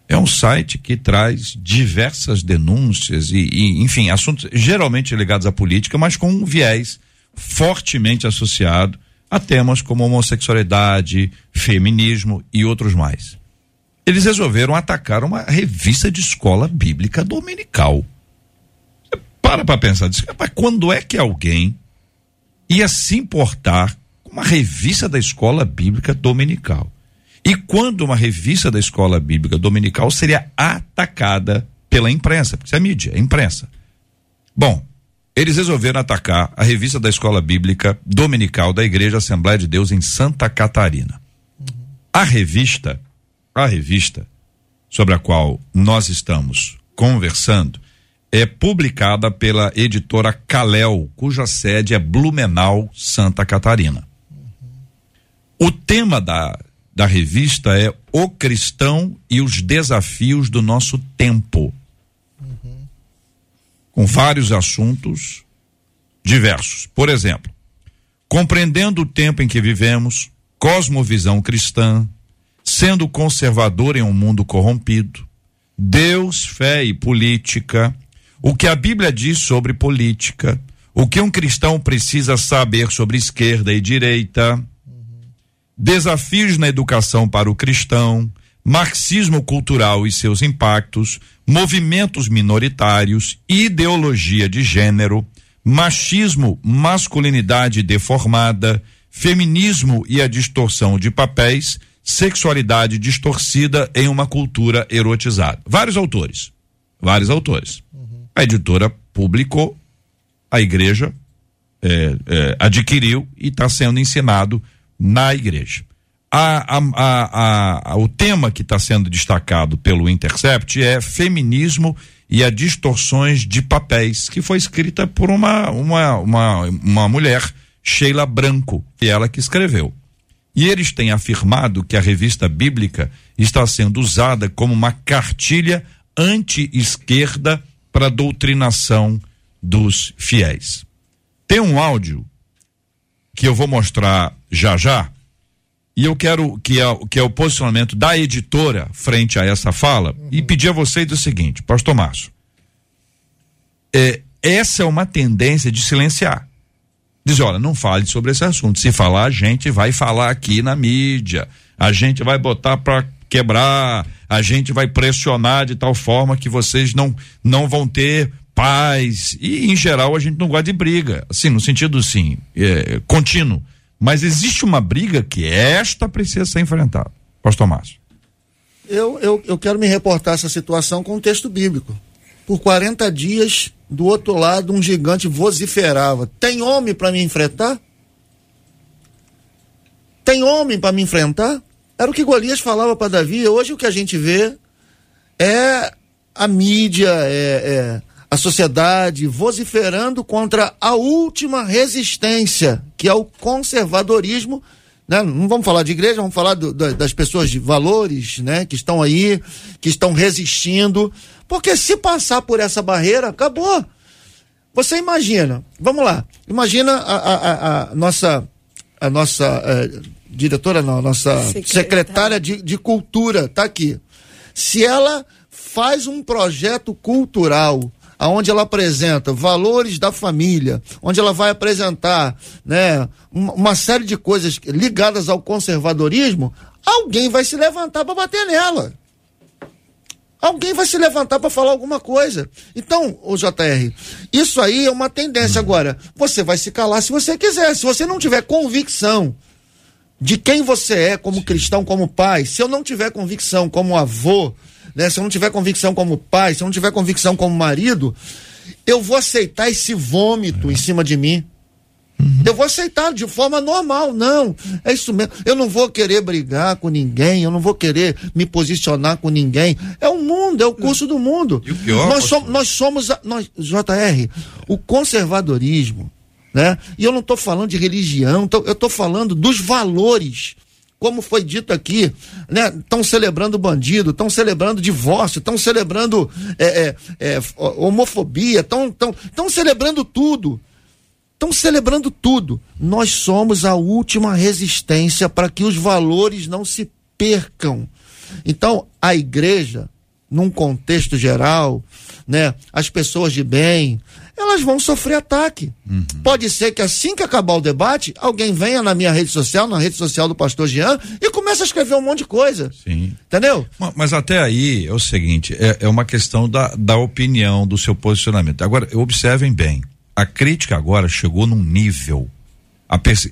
É um site que traz diversas denúncias e, e, enfim, assuntos geralmente ligados à política, mas com um viés fortemente associado a temas como homossexualidade, feminismo e outros mais. Eles resolveram atacar uma revista de escola bíblica dominical. Você para para pensar, diz, quando é que alguém ia se importar com uma revista da escola bíblica dominical? E quando uma revista da escola bíblica dominical seria atacada pela imprensa, porque isso é mídia, é imprensa. Bom, eles resolveram atacar a revista da escola bíblica dominical da Igreja Assembleia de Deus em Santa Catarina. A revista, a revista sobre a qual nós estamos conversando, é publicada pela editora Calel, cuja sede é Blumenau, Santa Catarina. O tema da da revista é O Cristão e os Desafios do Nosso Tempo. Com vários assuntos diversos. Por exemplo, compreendendo o tempo em que vivemos, cosmovisão cristã, sendo conservador em um mundo corrompido, Deus, fé e política, o que a Bíblia diz sobre política, o que um cristão precisa saber sobre esquerda e direita, desafios na educação para o cristão, marxismo cultural e seus impactos, movimentos minoritários, ideologia de gênero, machismo, masculinidade deformada, feminismo e a distorção de papéis, sexualidade distorcida em uma cultura erotizada. Vários autores. Vários autores. Uhum. A editora publicou, a igreja é, é, adquiriu e está sendo ensinado na igreja. A, a, a, o tema que está sendo destacado pelo Intercept é feminismo e as distorções de papéis, que foi escrita por uma, uma, uma, uma mulher, Sheila Branco, é ela que escreveu. E eles têm afirmado que a revista bíblica está sendo usada como uma cartilha anti-esquerda para a doutrinação dos fiéis. Tem um áudio que eu vou mostrar já já, e eu quero que é, que é o posicionamento da editora frente a essa fala, uhum. e pedir a vocês o seguinte, pastor Márcio, é, essa é uma tendência de silenciar. Diz, olha, não fale sobre esse assunto. Se falar, a gente vai falar aqui na mídia. A gente vai botar para quebrar, a gente vai pressionar de tal forma que vocês não não vão ter paz. E, em geral, a gente não gosta de briga. Assim, no sentido, assim, é, contínuo. Mas existe uma briga que esta precisa ser enfrentada. Pastor Márcio. Eu, eu, eu quero me reportar essa situação com um texto bíblico. Por 40 dias, do outro lado, um gigante vociferava: Tem homem para me enfrentar? Tem homem para me enfrentar? Era o que Golias falava para Davi. Hoje o que a gente vê é a mídia, é, é a sociedade vociferando contra a última resistência, que é o conservadorismo. Né? Não vamos falar de igreja, vamos falar do, das pessoas de valores né? que estão aí, que estão resistindo. Porque se passar por essa barreira, acabou. Você imagina, vamos lá, imagina a, a, a nossa, a nossa eh, diretora, não, a nossa secretária, secretária de, de cultura, está aqui. Se ela faz um projeto cultural aonde ela apresenta valores da família, onde ela vai apresentar, né, uma, série de coisas ligadas ao conservadorismo, alguém vai se levantar para bater nela. Alguém vai se levantar para falar alguma coisa. Então, o JR, isso aí é uma tendência. Agora, você vai se calar se você quiser. Se você não tiver convicção de quem você é como cristão, como pai, se eu não tiver convicção como avô, né, se eu não tiver convicção como pai, se eu não tiver convicção como marido, eu vou aceitar esse vômito em cima de mim. Uhum. Eu vou aceitar de forma normal, não. É isso mesmo. Eu não vou querer brigar com ninguém, eu não vou querer me posicionar com ninguém. É o mundo, é o curso do mundo. E o pior, nós, somos, nós somos, nós, JR, o conservadorismo, né? E eu não estou falando de religião, tô, eu estou falando dos valores. Como foi dito aqui, né? Estão celebrando bandido, estão celebrando divórcio, estão celebrando é, é, é, homofobia, estão celebrando tudo. Estão celebrando tudo. Nós somos a última resistência para que os valores não se percam. Então, a igreja, num contexto geral, né, as pessoas de bem, elas vão sofrer ataque. Uhum. Pode ser que assim que acabar o debate, alguém venha na minha rede social, na rede social do pastor Jean, e comece a escrever um monte de coisa. Sim. Entendeu? Mas até aí é o seguinte: é, é uma questão da, da opinião, do seu posicionamento. Agora, observem bem a crítica agora chegou num nível.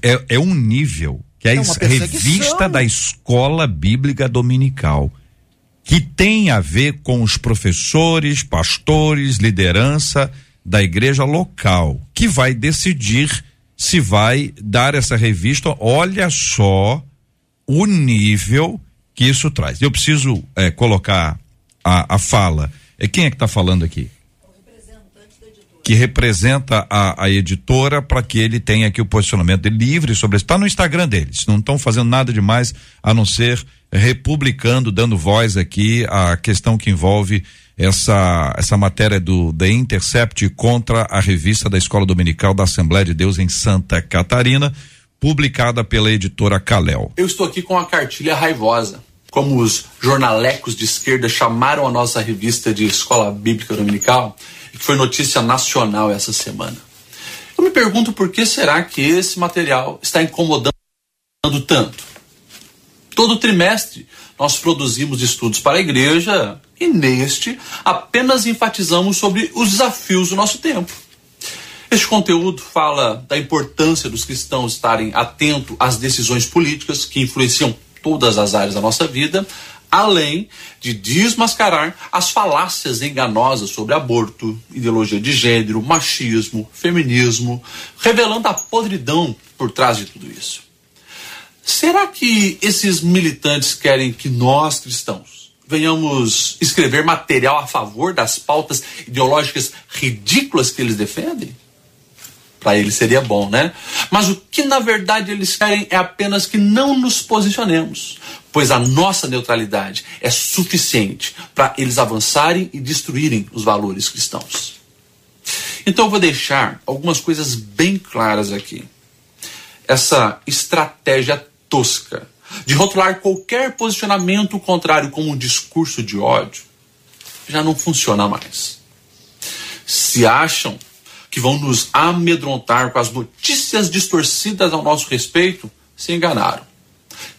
É, é, um nível que é, é a revista da escola bíblica dominical que tem a ver com os professores, pastores, liderança da igreja local, que vai decidir se vai dar essa revista. Olha só o nível que isso traz. Eu preciso é, colocar a, a fala. É quem é que está falando aqui? que representa a, a editora para que ele tenha aqui o posicionamento livre sobre isso. Está no Instagram deles, não estão fazendo nada demais a não ser republicando, dando voz aqui à questão que envolve essa, essa matéria do The Intercept contra a revista da Escola Dominical da Assembleia de Deus em Santa Catarina, publicada pela editora Calel. Eu estou aqui com a cartilha raivosa. Como os jornalecos de esquerda chamaram a nossa revista de Escola Bíblica Dominical, que foi notícia nacional essa semana. Eu me pergunto por que será que esse material está incomodando tanto. Todo trimestre nós produzimos estudos para a igreja e neste apenas enfatizamos sobre os desafios do nosso tempo. Este conteúdo fala da importância dos cristãos estarem atentos às decisões políticas que influenciam todas as áreas da nossa vida, além de desmascarar as falácias enganosas sobre aborto, ideologia de gênero, machismo, feminismo, revelando a podridão por trás de tudo isso. Será que esses militantes querem que nós, cristãos, venhamos escrever material a favor das pautas ideológicas ridículas que eles defendem? Para eles seria bom, né? Mas o que na verdade eles querem é apenas que não nos posicionemos, pois a nossa neutralidade é suficiente para eles avançarem e destruírem os valores cristãos. Então eu vou deixar algumas coisas bem claras aqui. Essa estratégia tosca de rotular qualquer posicionamento contrário como um discurso de ódio já não funciona mais. Se acham que vão nos amedrontar com as notícias distorcidas ao nosso respeito, se enganaram.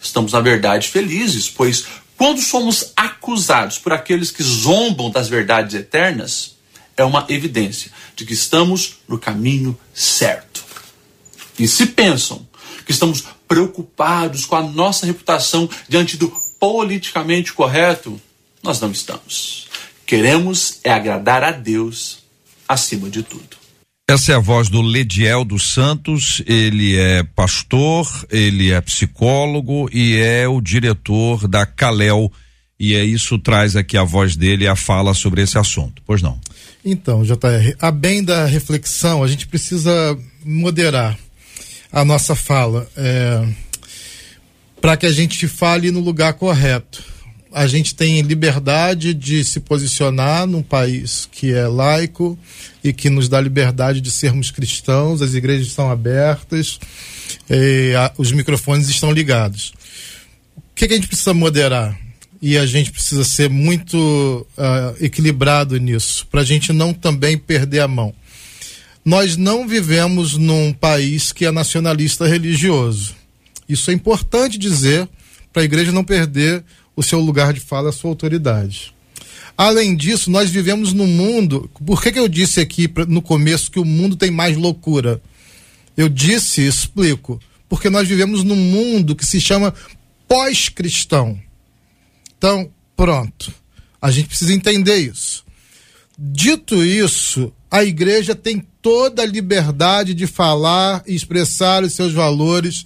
Estamos, na verdade, felizes, pois quando somos acusados por aqueles que zombam das verdades eternas, é uma evidência de que estamos no caminho certo. E se pensam que estamos preocupados com a nossa reputação diante do politicamente correto, nós não estamos. Queremos é agradar a Deus acima de tudo. Essa é a voz do Lediel dos Santos, ele é pastor, ele é psicólogo e é o diretor da Calel. E é isso traz aqui a voz dele a fala sobre esse assunto. Pois não. Então, JR, a bem da reflexão, a gente precisa moderar a nossa fala é, para que a gente fale no lugar correto a gente tem liberdade de se posicionar num país que é laico e que nos dá liberdade de sermos cristãos, as igrejas estão abertas, a, os microfones estão ligados. O que, que, a gente precisa moderar? e a gente precisa ser muito uh, equilibrado nisso, para a gente não também perder a mão. Nós não vivemos num país que é nacionalista religioso. Isso é importante dizer para a igreja não perder o seu lugar de fala, a sua autoridade. Além disso, nós vivemos num mundo. Por que, que eu disse aqui no começo que o mundo tem mais loucura? Eu disse, explico. Porque nós vivemos num mundo que se chama pós-cristão. Então, pronto. A gente precisa entender isso. Dito isso, a igreja tem toda a liberdade de falar e expressar os seus valores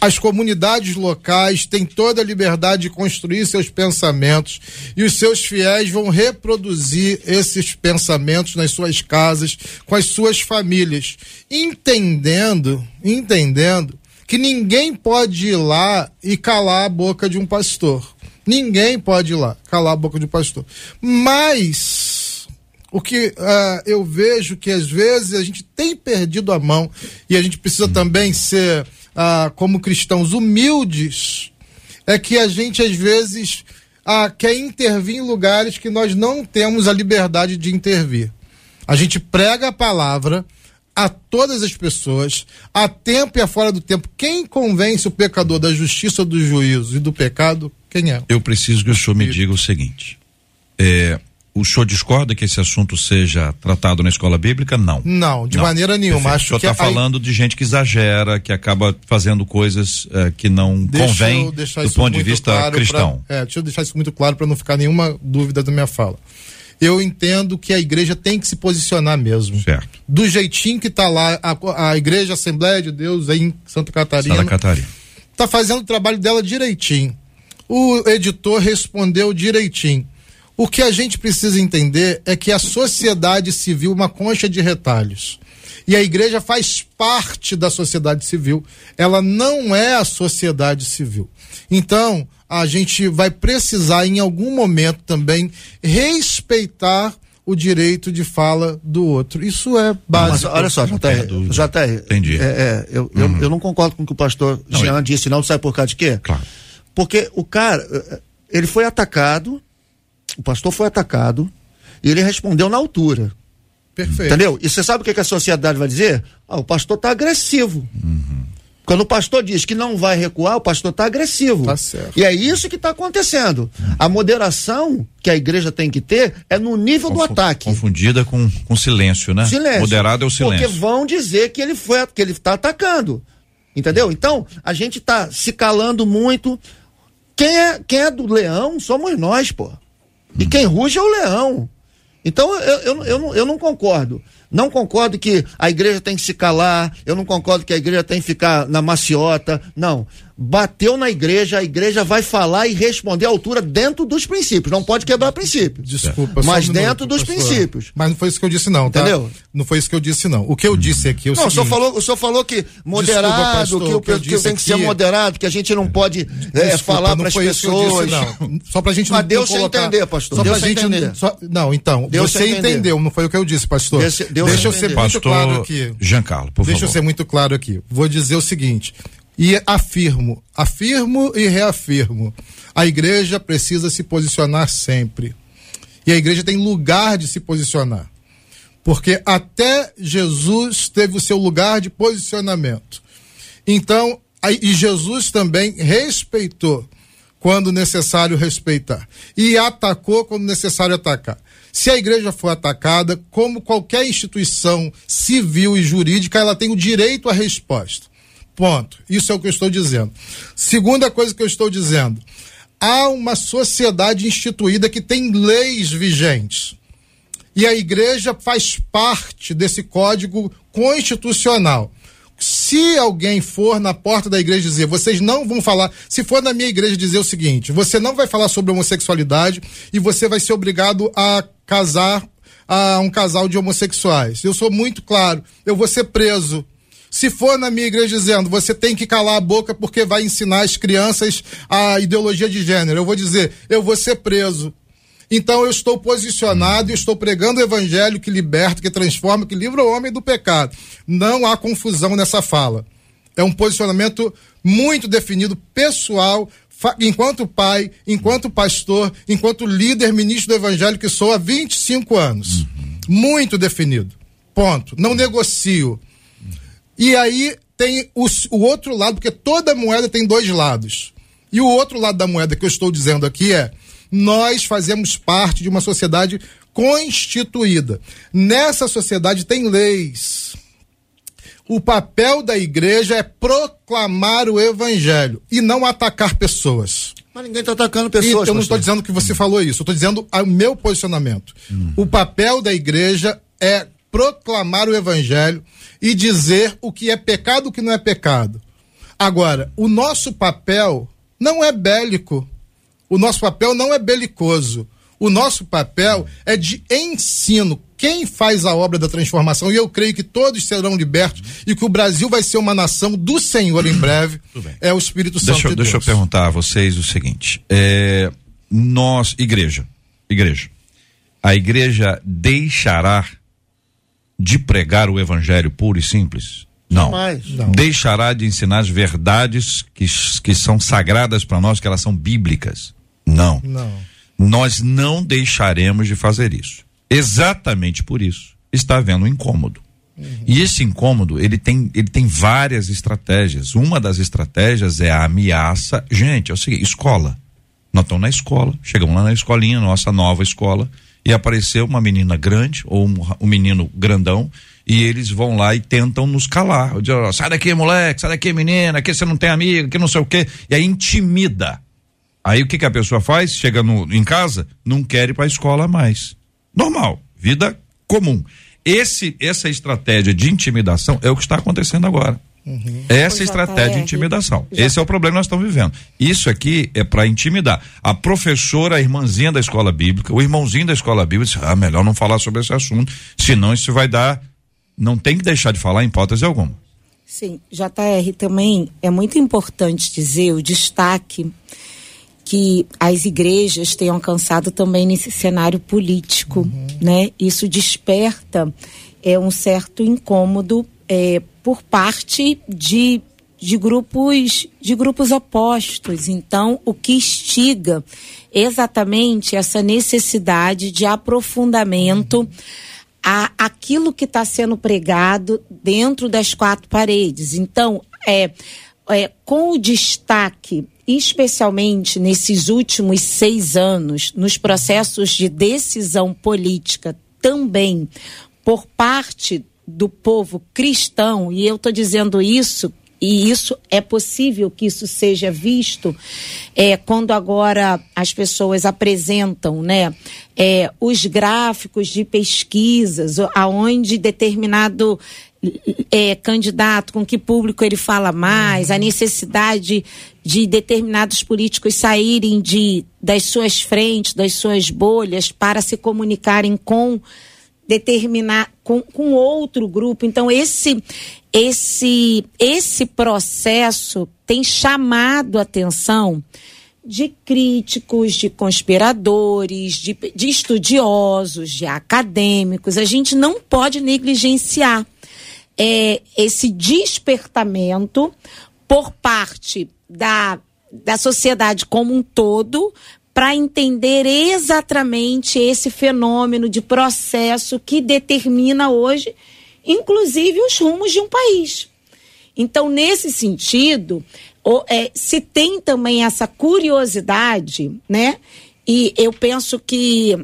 as comunidades locais têm toda a liberdade de construir seus pensamentos e os seus fiéis vão reproduzir esses pensamentos nas suas casas, com as suas famílias, entendendo, entendendo que ninguém pode ir lá e calar a boca de um pastor. Ninguém pode ir lá calar a boca de um pastor. Mas o que uh, eu vejo que às vezes a gente tem perdido a mão e a gente precisa também ser ah, como cristãos humildes, é que a gente às vezes ah, quer intervir em lugares que nós não temos a liberdade de intervir. A gente prega a palavra a todas as pessoas, a tempo e a fora do tempo. Quem convence o pecador da justiça, do juízo e do pecado? Quem é? Eu preciso que o senhor me diga o seguinte: é, o senhor discorda que esse assunto seja tratado na escola bíblica? Não. Não, de não. maneira nenhuma. Perfeito. Acho o senhor está falando de gente que exagera, que acaba fazendo coisas uh, que não deixa convém do ponto de vista claro cristão. Pra, é, deixa eu deixar isso muito claro para não ficar nenhuma dúvida da minha fala. Eu entendo que a igreja tem que se posicionar mesmo. Certo. Do jeitinho que está lá, a, a igreja Assembleia de Deus aí em Santa Catarina. Santa Catarina. Está fazendo o trabalho dela direitinho. O editor respondeu direitinho o que a gente precisa entender é que a sociedade civil é uma concha de retalhos. E a igreja faz parte da sociedade civil, ela não é a sociedade civil. Então, a gente vai precisar, em algum momento também, respeitar o direito de fala do outro. Isso é básico. Mas olha só, JR, JR Entendi. É, é, eu, uhum. eu, eu, não concordo com o que o pastor não, Jean disse, não. Sabe por causa de quê? Claro. Porque o cara, ele foi atacado o pastor foi atacado e ele respondeu na altura. Perfeito. Entendeu? E você sabe o que, que a sociedade vai dizer? Ah, o pastor está agressivo. Uhum. Quando o pastor diz que não vai recuar, o pastor está agressivo. Tá certo. E é isso que está acontecendo. A moderação que a igreja tem que ter é no nível Confu do ataque. Confundida com, com silêncio, né? Silêncio. Moderado é o silêncio. Porque vão dizer que ele foi, que ele está atacando. Entendeu? Então, a gente está se calando muito. Quem é, quem é do leão somos nós, pô. E quem ruge é o leão. Então eu, eu, eu, não, eu não concordo. Não concordo que a igreja tem que se calar, eu não concordo que a igreja tem que ficar na maciota. Não bateu na igreja, a igreja vai falar e responder à altura dentro dos princípios. Não pode quebrar princípios. Desculpa, mas um dentro dos pastor. princípios. Mas não foi isso que eu disse, não, tá? Entendeu? Não foi isso que eu disse, não. O que eu disse aqui é o não, seguinte... o senhor falou, o senhor falou que moderado, Desculpa, pastor, que, o, que, eu que tem que ser moderado, que a gente não pode é, falar para as pessoas. Disse, não. Só pra gente mas não, Deus não colocar... entender, pastor. Só Deus pra gente entender. Só, não, então, Deus você entendeu, não foi o que eu disse, pastor. Deus, Deus Deixa eu ser muito pastor claro aqui. Giancarlo, por Deixa favor. eu ser muito claro aqui. Vou dizer o seguinte, e afirmo, afirmo e reafirmo: a igreja precisa se posicionar sempre. E a igreja tem lugar de se posicionar. Porque até Jesus teve o seu lugar de posicionamento. Então, e Jesus também respeitou quando necessário respeitar. E atacou quando necessário atacar. Se a igreja for atacada, como qualquer instituição civil e jurídica, ela tem o direito à resposta. Ponto. Isso é o que eu estou dizendo. Segunda coisa que eu estou dizendo: há uma sociedade instituída que tem leis vigentes. E a igreja faz parte desse código constitucional. Se alguém for na porta da igreja dizer, vocês não vão falar, se for na minha igreja dizer o seguinte, você não vai falar sobre homossexualidade e você vai ser obrigado a casar a um casal de homossexuais. Eu sou muito claro, eu vou ser preso. Se for na minha igreja dizendo você tem que calar a boca porque vai ensinar as crianças a ideologia de gênero, eu vou dizer, eu vou ser preso. Então eu estou posicionado e estou pregando o evangelho que liberta, que transforma, que livra o homem do pecado. Não há confusão nessa fala. É um posicionamento muito definido, pessoal, enquanto pai, enquanto pastor, enquanto líder ministro do evangelho que sou há 25 anos. Muito definido. Ponto. Não negocio. E aí tem o, o outro lado, porque toda moeda tem dois lados. E o outro lado da moeda que eu estou dizendo aqui é: nós fazemos parte de uma sociedade constituída. Nessa sociedade tem leis. O papel da igreja é proclamar o evangelho e não atacar pessoas. Mas ninguém está atacando pessoas. E eu não estou dizendo que você falou isso, eu estou dizendo o meu posicionamento. Hum. O papel da igreja é proclamar o evangelho e dizer o que é pecado e o que não é pecado. Agora, o nosso papel não é bélico. O nosso papel não é belicoso. O nosso papel é de ensino. Quem faz a obra da transformação, e eu creio que todos serão libertos e que o Brasil vai ser uma nação do Senhor em breve, é o Espírito Santo. Deixa, de deixa eu perguntar a vocês o seguinte: é, nós, igreja, igreja, a igreja deixará de pregar o evangelho puro e simples? Não. não. Deixará de ensinar as verdades que, que são sagradas para nós, que elas são bíblicas? Não. Não. Nós não deixaremos de fazer isso. Exatamente por isso está havendo um incômodo. Uhum. E esse incômodo, ele tem, ele tem várias estratégias. Uma das estratégias é a ameaça. Gente, é o seguinte: escola. Nós estamos na escola, chegamos lá na escolinha, nossa nova escola, e apareceu uma menina grande ou um, um menino grandão e eles vão lá e tentam nos calar. Diz, oh, sai daqui, moleque, sai daqui, menina, aqui você não tem amiga, aqui não sei o quê. E aí intimida. Aí o que, que a pessoa faz? Chega no, em casa, não quer ir para a escola mais. Normal, vida comum. Esse, essa estratégia de intimidação é o que está acontecendo agora. Uhum. Essa estratégia de intimidação. Já. Esse é o problema que nós estamos vivendo. Isso aqui é para intimidar. A professora, a irmãzinha da escola bíblica, o irmãozinho da escola bíblica, disse, ah, melhor não falar sobre esse assunto, senão isso vai dar. Não tem que deixar de falar em hipótese alguma. Sim, JR, também é muito importante dizer o destaque que as igrejas têm alcançado também nesse cenário político, uhum. né? Isso desperta é um certo incômodo é, por parte de, de grupos de grupos opostos. Então, o que instiga exatamente essa necessidade de aprofundamento a aquilo que está sendo pregado dentro das quatro paredes. Então, é, é com o destaque especialmente nesses últimos seis anos, nos processos de decisão política também por parte do povo cristão, e eu estou dizendo isso e isso é possível que isso seja visto é, quando agora as pessoas apresentam né, é, os gráficos de pesquisas, aonde determinado é, candidato, com que público ele fala mais, a necessidade de determinados políticos saírem de, das suas frentes, das suas bolhas, para se comunicarem com determinar com, com outro grupo. Então esse esse esse processo tem chamado a atenção de críticos, de conspiradores, de, de estudiosos, de acadêmicos. A gente não pode negligenciar é, esse despertamento por parte da, da sociedade como um todo para entender exatamente esse fenômeno de processo que determina hoje, inclusive, os rumos de um país. Então, nesse sentido, é, se tem também essa curiosidade, né? E eu penso que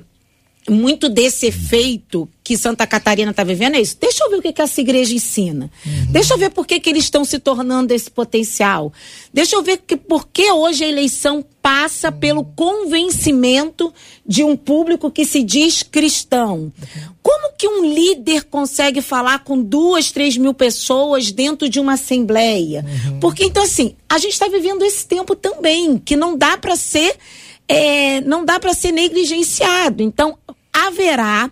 muito desse efeito que Santa Catarina está vivendo é isso. Deixa eu ver o que, que essa igreja ensina. Uhum. Deixa eu ver por que, que eles estão se tornando esse potencial. Deixa eu ver que, por que hoje a eleição passa uhum. pelo convencimento de um público que se diz cristão. Como que um líder consegue falar com duas, três mil pessoas dentro de uma assembleia? Uhum. Porque, então, assim, a gente está vivendo esse tempo também, que não dá para ser. É, não dá para ser negligenciado. Então, haverá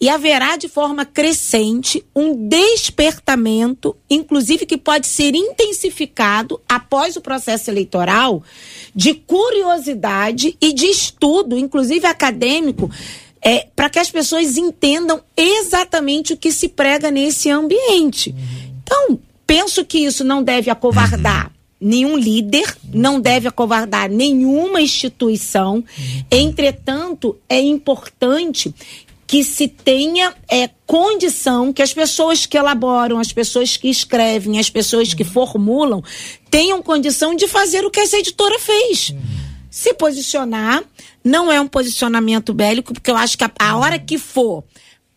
e haverá de forma crescente um despertamento, inclusive que pode ser intensificado após o processo eleitoral, de curiosidade e de estudo, inclusive acadêmico, é, para que as pessoas entendam exatamente o que se prega nesse ambiente. Então, penso que isso não deve acovardar. Nenhum líder, não deve acovardar nenhuma instituição. Entretanto, é importante que se tenha é, condição que as pessoas que elaboram, as pessoas que escrevem, as pessoas que formulam, tenham condição de fazer o que essa editora fez. Se posicionar, não é um posicionamento bélico, porque eu acho que a, a hora que for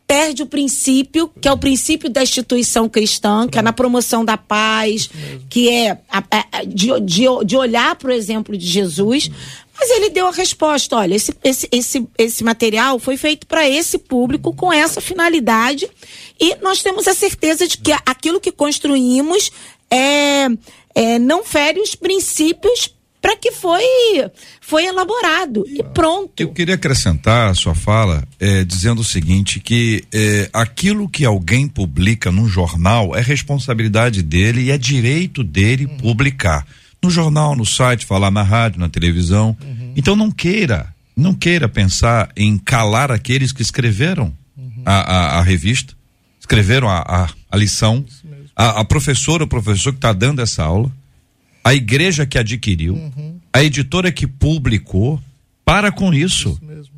perde o princípio, que é o princípio da instituição cristã, que é na promoção da paz, que é a, a, de, de, de olhar para o exemplo de Jesus. Mas ele deu a resposta: olha, esse, esse, esse, esse material foi feito para esse público com essa finalidade e nós temos a certeza de que aquilo que construímos é, é não fere os princípios para que foi foi elaborado e pronto. Eu queria acrescentar a sua fala é, dizendo o seguinte que é, aquilo que alguém publica num jornal é responsabilidade dele e é direito dele uhum. publicar no jornal, no site, falar na rádio, na televisão. Uhum. Então não queira, não queira pensar em calar aqueles que escreveram uhum. a, a, a, revista, escreveram a, a, a lição, a, a professora, o professor que está dando essa aula a igreja que adquiriu, uhum. a editora que publicou, para com isso. isso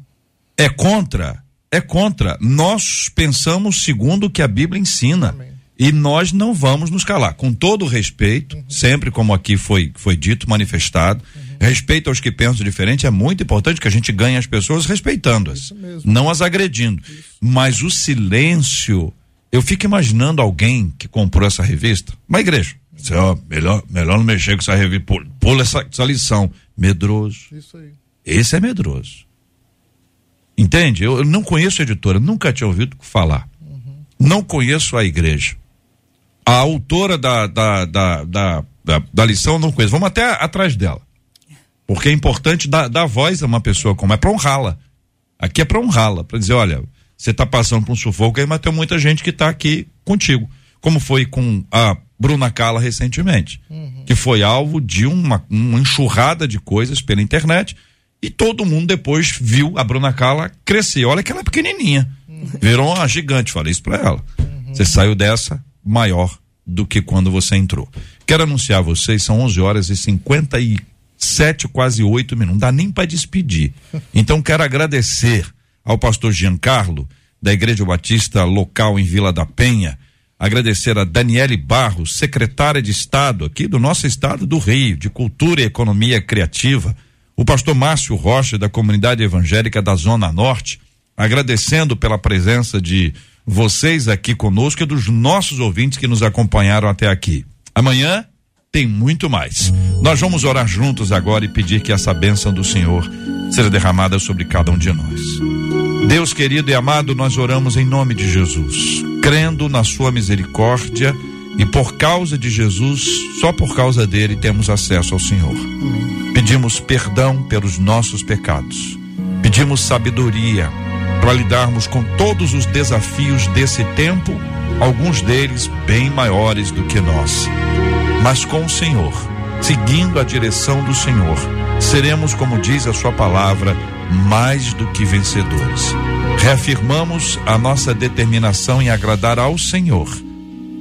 é contra, é contra. Nós pensamos segundo o que a Bíblia ensina. Amém. E nós não vamos nos calar. Com todo respeito, uhum. sempre como aqui foi, foi dito, manifestado, uhum. respeito aos que pensam diferente, é muito importante que a gente ganhe as pessoas respeitando-as, não as agredindo. Isso. Mas o silêncio, eu fico imaginando alguém que comprou essa revista, uma igreja, Disse, ó, melhor, melhor não mexer com essa revista. Pula essa, essa lição. Medroso. Isso aí. Esse é medroso. Entende? Eu, eu não conheço a editora, nunca tinha ouvido falar. Uhum. Não conheço a igreja. A autora da, da, da, da, da, da lição não conheço. Vamos até atrás dela. Porque é importante dar, dar voz a uma pessoa como é para honrá-la. Aqui é para honrá-la, para dizer, olha, você está passando por um sufoco aí, mas tem muita gente que está aqui contigo. Como foi com a Bruna Cala recentemente, uhum. que foi alvo de uma, uma enxurrada de coisas pela internet e todo mundo depois viu a Bruna Cala crescer. Olha que ela é pequenininha, uhum. virou uma gigante. Falei isso para ela. Uhum. Você saiu dessa maior do que quando você entrou. Quero anunciar a vocês, são 11 horas e 57, quase 8 minutos. Não dá nem para despedir. Então quero agradecer ao pastor Giancarlo, da Igreja Batista local em Vila da Penha, agradecer a Daniele Barros, secretária de Estado aqui do nosso estado do Rio, de Cultura e Economia Criativa, o pastor Márcio Rocha, da comunidade evangélica da Zona Norte, agradecendo pela presença de vocês aqui conosco e dos nossos ouvintes que nos acompanharam até aqui. Amanhã tem muito mais. Nós vamos orar juntos agora e pedir que essa bênção do Senhor seja derramada sobre cada um de nós. Deus querido e amado, nós oramos em nome de Jesus, crendo na Sua misericórdia e por causa de Jesus, só por causa dele temos acesso ao Senhor. Pedimos perdão pelos nossos pecados, pedimos sabedoria para lidarmos com todos os desafios desse tempo, alguns deles bem maiores do que nós. Mas com o Senhor, seguindo a direção do Senhor, seremos, como diz a Sua palavra, mais do que vencedores. Reafirmamos a nossa determinação em agradar ao Senhor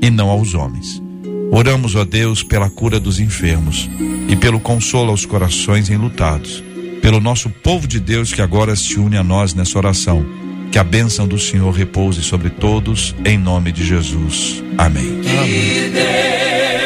e não aos homens. Oramos, ó Deus, pela cura dos enfermos e pelo consolo aos corações enlutados, pelo nosso povo de Deus que agora se une a nós nessa oração. Que a bênção do Senhor repouse sobre todos, em nome de Jesus. Amém. Que